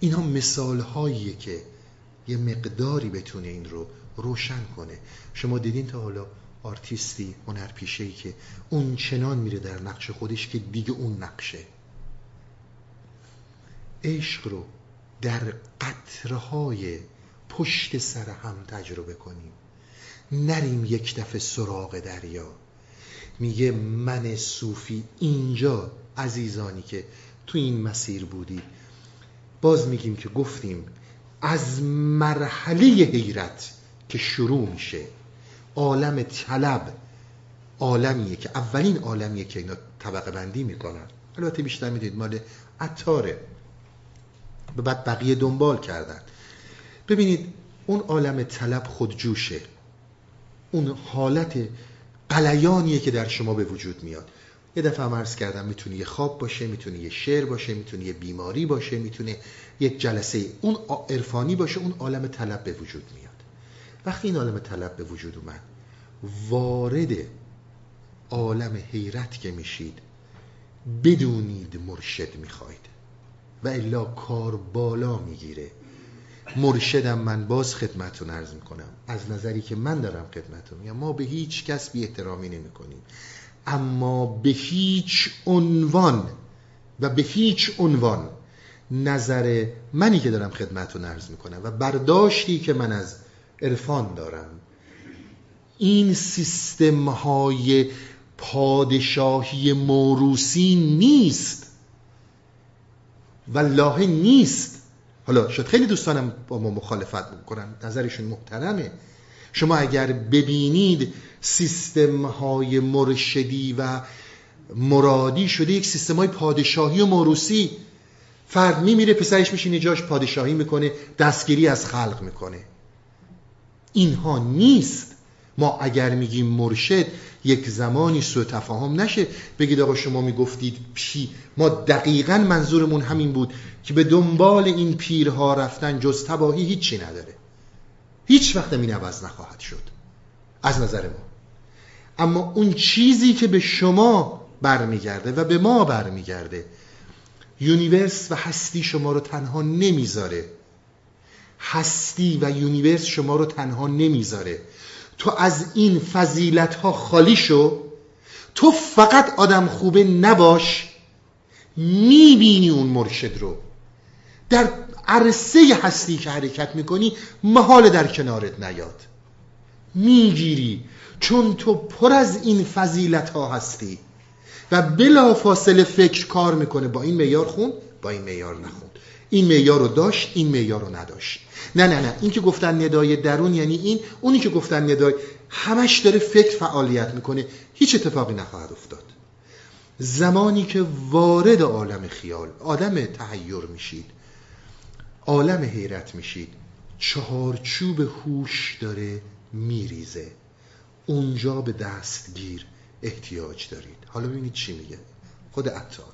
اینها مثال هاییه که یه مقداری بتونه این رو روشن کنه. شما دیدین تا حالا آرتیستی هنرپیشه ای که اون چنان میره در نقش خودش که دیگه اون نقشه. عشق رو در قطرهای پشت سر هم تجربه کنیم. نریم یک دفعه سراغ دریا. میگه من صوفی اینجا عزیزانی که تو این مسیر بودید باز میگیم که گفتیم از مرحله حیرت که شروع میشه. عالم طلب عالمیه که اولین عالمیه که اینا طبقه بندی می‌کنن. البته بیشتر می‌دید مال عطاره. و بعد بقیه دنبال کردن. ببینید اون عالم طلب خودجوشه. اون حالت قلیانیه که در شما به وجود میاد. یه دفعه هم عرض کردم می‌تونه یه خواب باشه می‌تونه یه شعر باشه می‌تونه یه بیماری باشه می‌تونه یک جلسه اون عرفانی باشه اون عالم طلب به وجود میاد. وقتی این عالم طلب به وجود اومد وارد عالم حیرت که میشید بدونید مرشد می‌خواید و الا کار بالا می‌گیره. مرشدم من باز خدمتون عرض می‌کنم. از نظری که من دارم خدمتون میگم ما به هیچ کس بی احترامی نمی کنیم اما به هیچ عنوان و به هیچ عنوان نظر منی که دارم خدمتون عرض می‌کنم و برداشتی که من از عرفان دارم. این سیستم های پادشاهی موروسی نیست. والله نیست. حالا شد خیلی دوستانم با ما مخالفت می‌کنن نظرشون محترمه. شما اگر ببینید سیستم های مرشدی و مرادی شده یک سیستم های پادشاهی و موروسی فرد میمیره پسرش میشینه جاش پادشاهی می‌کنه دستگیری از خلق می‌کنه. اینها نیست. ما اگر میگیم مرشد یک زمانی سو تفاهم نشه. بگید آقا شما می‌گفتید پیر. ما دقیقا منظورمون همین بود که به دنبال این پیرها رفتن جز تباهی هیچی نداره. هیچ وقت این عوض نخواهد شد. از نظر ما. اما اون چیزی که به شما برمیگرده و به ما برمیگرده universe و هستی شما رو تنها نمی‌ذاره. هستی و universe شما رو تنها نمی‌ذاره. تو از این فضیلت ها خالی شو. تو فقط آدم خوبه نباش. می‌بینی اون مرشد رو. در عرصه هستی که حرکت می‌کنی محال در کنارت نیاد. می‌گیری. چون تو پر از این فضیلت ها هستی. و بلا فاصله فکر کار می‌کنه. با این میار خون با این میار نخون. این میار رو داشت این میار رو نداشت. نه نه نه. این که گفتن ندای درون یعنی این اونی که گفتن ندای همش داره فکر فعالیت می‌کنه. هیچ اتفاقی نخواهد افتاد. زمانی که وارد عالم خیال آدم تحیر میشید عالم حیرت میشید چهارچوب هوش داره میریزه. اونجا به دستگیر احتیاج دارید. حالا ببینید چی میگه. خود عطار.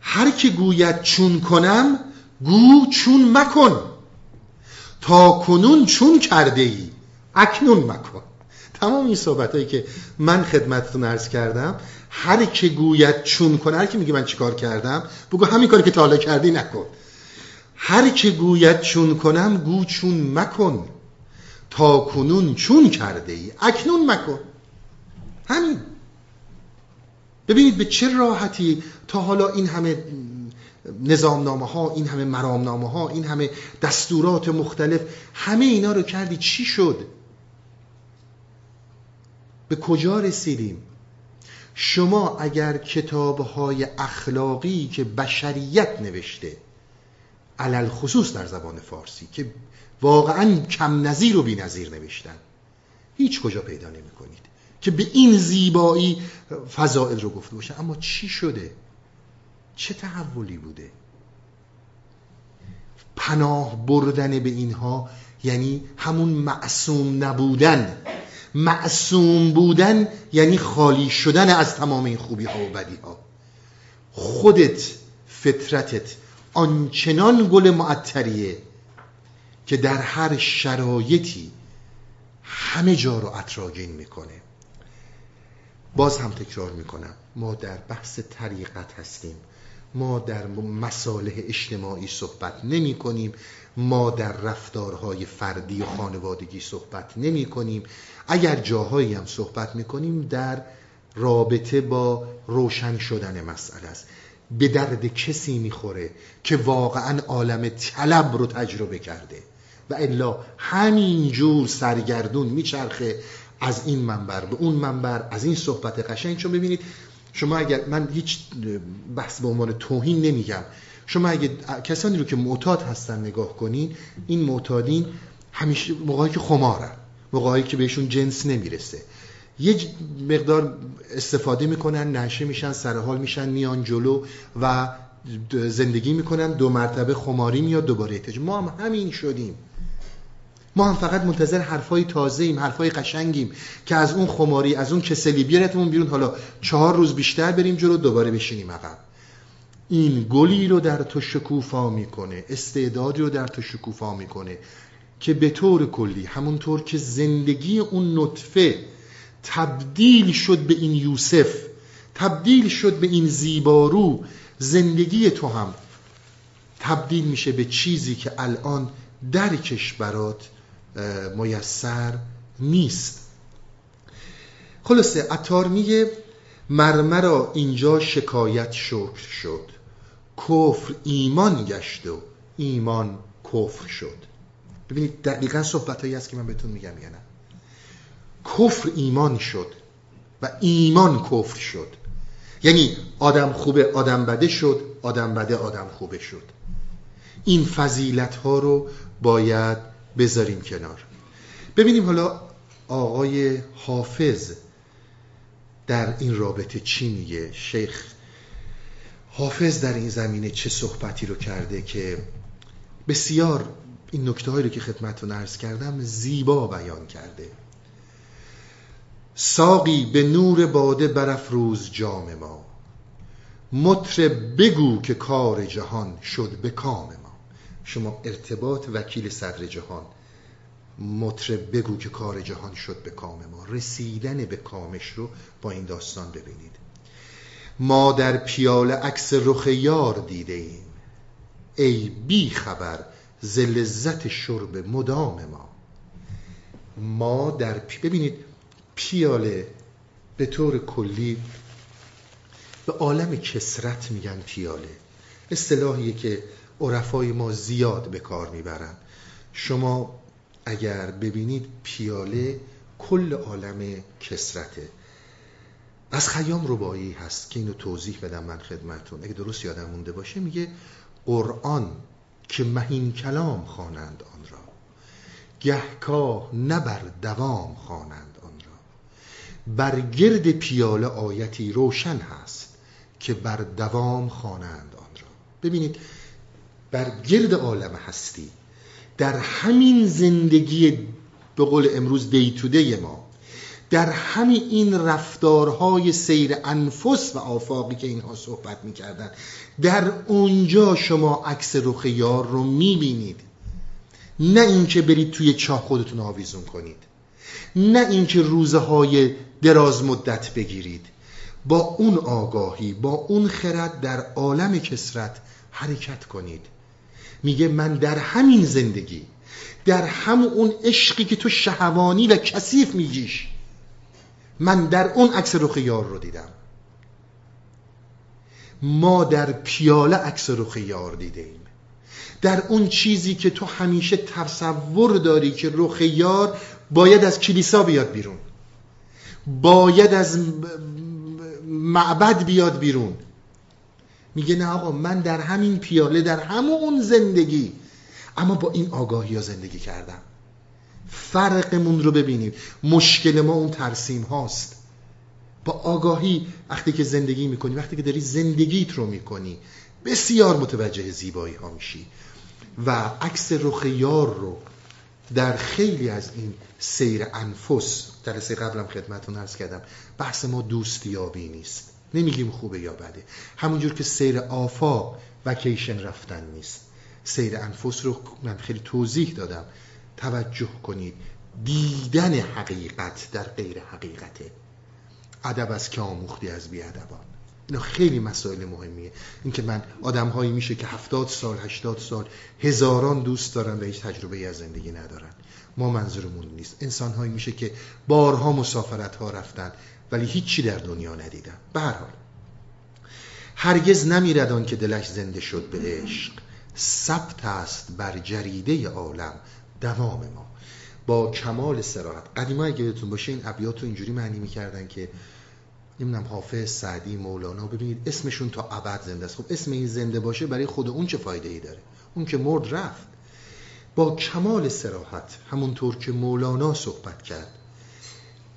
هر که گوید چون کنم گو چون مکن. تا کنون چون کرده ای اکنون مکن. تمام این صحبت هایی که من خدمتتون عرض کردم هر که گوید چون کنه هر که میگه من چیکار کردم بگو همین کاری که تا حالا کردی نکن. هر که گوید چون کنم گو چون مکن. تا کنون چون کرده ای اکنون مکن. همین. ببینید به چه راحتی تا حالا این همه نظامنامه ها این همه مرامنامه ها این همه دستورات مختلف همه اینا رو کردی چی شد؟ به کجا رسیدیم؟ شما اگر کتاب های اخلاقی که بشریت نوشته علل خصوص در زبان فارسی که واقعا کم نظیر و بی نظیر نوشتن هیچ کجا پیدا نمی که به این زیبایی فضائل رو گفته باشه. اما چی شده؟ چه تحولی بوده؟ پناه بردن به اینها یعنی همون معصوم نبودن. معصوم بودن یعنی خالی شدن از تمام این خوبی ها و بدی ها خودت فطرتت آنچنان گل معطریه که در هر شرایطی همه جا رو اطراگین می‌کنه. باز هم تکرار می‌کنم. ما در بحث طریقت هستیم. ما در مصالح اجتماعی صحبت نمی کنیم ما در رفتارهای فردی و خانوادگی صحبت نمی کنیم اگر جاهایی هم صحبت می کنیم در رابطه با روشن شدن مسئله است. به درد کسی می‌خوره که واقعا عالم طلب رو تجربه کرده. و الا همینجور سرگردون میچرخه از این منبر به اون منبر از این صحبت قشنگ. چون ببینید شما اگر من هیچ بحث به عنوان توهین نمیگم. شما اگه کسانی رو که معتاد هستن نگاه کنین این معتادین همیشه موقعی که خمارن موقعی که بهشون جنس نمی‌رسه. یه مقدار استفاده می‌کنن نشه میشن سرحال میشن میان جلو و زندگی می‌کنن دو مرتبه خماری میاد دوباره احتجاج. ما هم همین شدیم. ما هم فقط منتظر حرفای تازه ایم حرفای قشنگیم که از اون خماری از اون کسلی بیارتمون بیرون. حالا چهار روز بیشتر بریم جلو دوباره بشینیم عقب. این گلی رو در تو شکوفا می‌کنه استعدادی رو در تو شکوفا می‌کنه که به طور کلی همونطور که زندگی اون نطفه تبدیل شد به این یوسف تبدیل شد به این زیبارو زندگی تو هم تبدیل میشه به چیزی که الان درکش برات میسر نیست. خلاصه اتار میگه مرمرا اینجا شکایت شکر شد. کفر ایمان گشت و ایمان کفر شد. ببینید دقیقا صحبت هایی است که من بهتون میگم یا نه کفر ایمان شد و ایمان کفر شد. یعنی آدم خوبه آدم بده شد آدم بده آدم خوبه شد. این فضیلت ها رو باید بذاریم کنار. ببینیم حالا آقای حافظ در این رابطه چی میگه؟ شیخ حافظ در این زمینه چه صحبتی رو کرده که بسیار این نکته هایی رو که خدمتتون عرض کردم زیبا بیان کرده. ساقی به نور باده برافروز جام ما. مطرب بگو که کار جهان شد به کام ما. شما ارتباط وکیل صدر جهان مطرب بگو که کار جهان شد به کام ما. رسیدن به کامش رو با این داستان ببینید. ما در پیاله عکس رخ یار دیده ایم. ای بی خبر ز لذت شرب مدام ما. ما در پی... ببینید پیاله به طور کلی به عالم کسرت میگن پیاله. اصطلاحیه که عرفای ما زیاد به کار می‌برن. شما اگر ببینید پیاله کل عالم کسرته از خیام ربایی هست که اینو توضیح بدم من خدمتون اگه درست یادم مونده باشه میگه قرآن که مهین کلام خوانند آن را گهکاه نه بر دوام خوانند آن را. بر گرد پیاله آیتی روشن هست که بر دوام خوانند آن را. ببینید بر گرد عالم هستی. در همین زندگی به قول امروز دی تو دی ما در همین این رفتارهای سیر انفس و آفاقی که اینها صحبت می‌کردن در اونجا شما عکس رخ یار رو می‌بینید. نه اینکه برید توی چاه خودتون آویزون کنید. نه اینکه روزه های دراز مدت بگیرید. با اون آگاهی با اون خرد در عالم کسرت حرکت کنید. میگه من در همین زندگی در همون اون عشقی که تو شهوانی و کثیف میگیش من در اون عکس رخ یار رو دیدم. ما در پیاله عکس رخ یار دیده ایم در اون چیزی که تو همیشه تصور داری که رخ یار باید از کلیسا بیاد بیرون. باید از معبد بیاد بیرون. میگه نه آقا من در همین پیاله در همون زندگی. اما با این آگاهی ها زندگی کردم. فرقمون رو ببینیم. مشکل ما اون ترسیم هاست. با آگاهی وقتی که زندگی می‌کنی وقتی که داری زندگیت رو می‌کنی بسیار متوجه زیبایی ها میشی. و عکس رخ یار رو در خیلی از این سیر انفس جلسه قبلم خدمتون عرض کردم بحث ما دوستیابی نیست. نمیگیم خوبه یا بده. همونجور که سیر آفاق وکیشن رفتن نیست. سیر انفس رو من خیلی توضیح دادم. توجه کنید. دیدن حقیقت در غیر حقیقته. ادب از که آموختی از بیادبان. اینا خیلی مسائل مهمیه. اینکه من آدم هایی میشه که هفتاد سال هشتاد سال هزاران دوست دارن و هیچ تجربه از زندگی ندارن. ما منظورمون نیست. انسان هایی میشه که بارها مسافرت ها رفتن. ولی هیچی در دنیا ندیدن به هر حال. هرگز نمیردان که دلش زنده شد به عشق. ثبت است بر جریده عالم دوام ما. با کمال سراحت قدیما اگه یادتون باشه این ابیات رو اینجوری معنی می‌کردن که نمی‌دونم حافظ سعدی مولانا ببینید اسمشون تا ابد زنده است. خب اسم این زنده باشه برای خود اون چه فایده ای داره؟ اون که مرد رفت. با کمال سراحت همونطور که مولانا صحبت کرد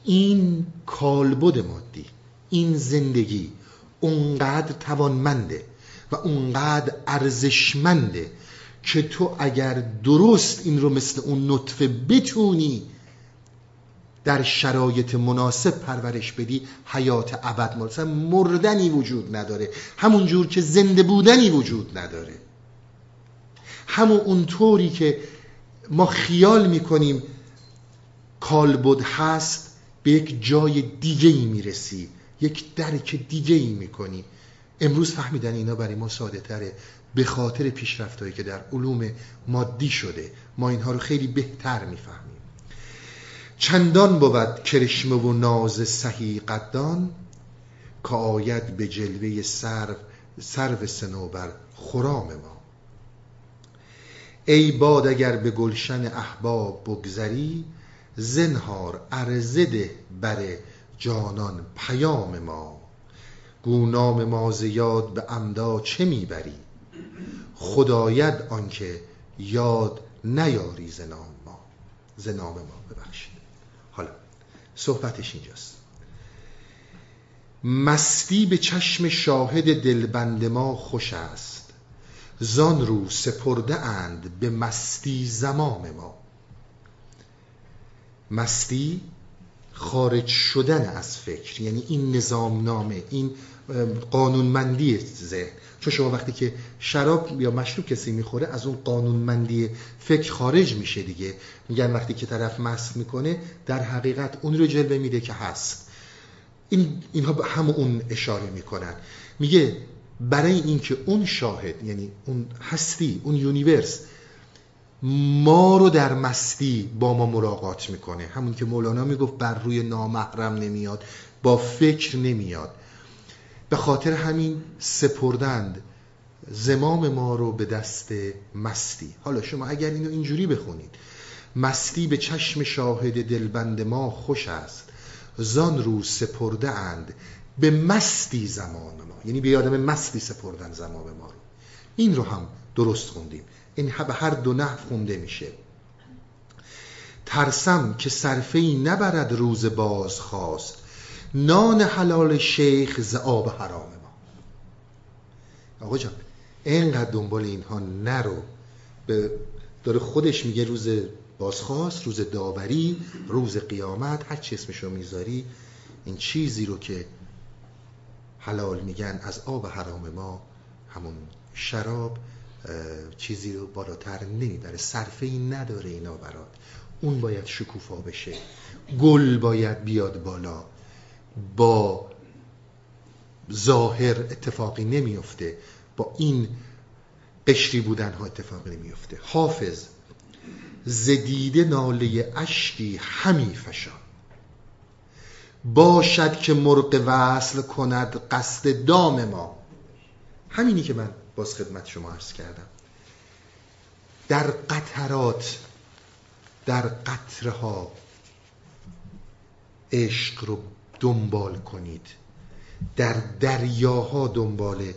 این کالبد مادی این زندگی اونقدر توانمنده و اونقدر ارزشمنده که تو اگر درست این رو مثل اون نطفه بتونی در شرایط مناسب پرورش بدی حیات ابد مثلا مردنی وجود نداره همون جور که زنده بودنی وجود نداره. همون اونطوری که ما خیال می‌کنیم کالبد هست به یک جای دیگه ای می‌رسی یک درک دیگه ای می‌کنی. امروز فهمیدن اینا برای ما ساده تره به خاطر پیشرفتهایی که در علوم مادی شده. ما اینها رو خیلی بهتر می‌فهمیم. چندان بود کرشمه و ناز سهی قدان که آید به جلوه سرو سرو سنوبر خرام ما. ای باد اگر به گلشن احباب بگذری زنهار ارزده بر جانان پیام ما. گونام ما زیاد به امدا چه می‌بری خداید آنکه یاد نیاری زنام ما. زنام ما ببخشید. حالا صحبتش اینجاست. مستی به چشم شاهد دلبند ما خوش است. زان رو سپرده اند به مستی زمام ما. مستی خارج شدن از فکر. یعنی این نظام نامه این قانونمندی ذهن. چون شما وقتی که شراب یا مشروب کسی می‌خوره از اون قانونمندی فکر خارج میشه دیگه. میگن وقتی که طرف مست می‌کنه در حقیقت اون رو جلوه میده که هست. این اینها هم اون اشاره می‌کنن. میگه برای اینکه اون شاهد یعنی اون هستی اون یونیورس ما رو در مستی با ما مراقات می‌کنه. همون که مولانا می‌گفت بر روی نامحرم نمیاد با فکر نمیاد. به خاطر همین سپردند زمام ما رو به دست مستی. حالا شما اگر اینو اینجوری بخونید. مستی به چشم شاهد دلبند ما خوش است. زان رو سپرده اند به مستی زمان ما. یعنی به یادم مستی سپردن زمان ما رو. این رو هم درست خوندیم. این به هر دو نحو خونده میشه. ترسم که صرفه ای نبرد روز باز خواست نان حلال شیخ ز آب حرام ما. آقا جان اینقدر دنبال اینها نرو. به داره خودش میگه روز بازخواست روز داوری روز قیامت هر چی اسمشو می‌ذاری این چیزی رو که حلال میگن از آب حرام ما همون شراب چیزی رو بالاتر نمی‌بره صرفه ای نداره اینا برات اون باید شکوفا بشه. گل باید بیاد بالا. با ظاهر اتفاقی نمیفته با این قشری بودن ها اتفاقی نمیفته حافظ زدیده ناله اشکی همی فشان. باشد که مرق وصل کند قصد دام ما. همینی که من باز خدمت شما عرض کردم. در قطرات در قطره ها عشق رو دنبال کنید. در دریاها دنبال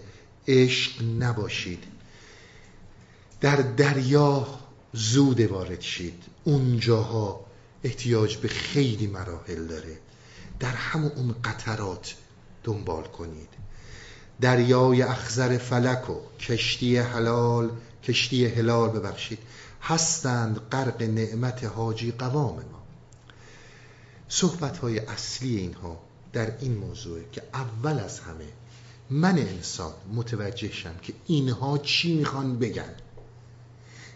عشق نباشید. در دریا زود وارد شید. اونجاها احتیاج به خیلی مراحل داره. در همون قطرات دنبال کنید. دریای اخزر فلک و کشتی حلال کشتی هلال ببخشید. هستند غرق نعمت حاجی قوام ما. صحبت های اصلی اینها در این موضوع که اول از همه من انسان متوجه شم که اینها چی می‌خوان بگن.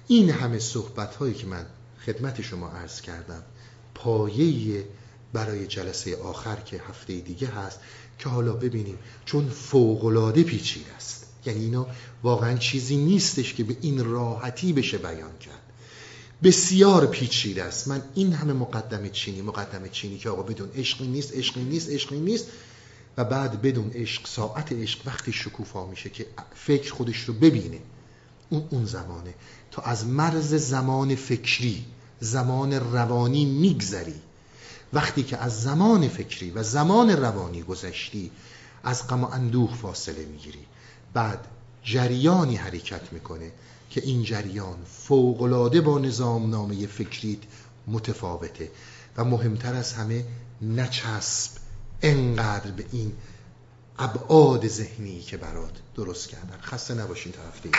این همه صحبت هایی که من خدمت شما عرض کردم پایه برای جلسه آخر که هفته دیگه هست که حالا ببینیم. چون فوقلاده پیچیده است. یعنی اینا واقعا چیزی نیستش که به این راحتی بشه بیان کرد. بسیار پیچیده است. من این همه مقدمه چینی مقدمه چینی که آقا بدون عشقی نیست عشقی نیست عشقی نیست. و بعد بدون عشق ساعت عشق وقتی شکوفا میشه که فکر خودش رو ببینه. اون اون زمانه. تا از مرز زمان فکری زمان روانی میگذری. وقتی که از زمان فکری و زمان روانی گذشتی از غم و اندوه فاصله می‌گیری بعد جریانی حرکت می‌کنه که این جریان فوقلاده با نظام نامه فکریت متفاوته و مهمتر از همه نچسب انقدر به این ابعاد ذهنی که برات درست کردن خسته نباشین هفته دیگه.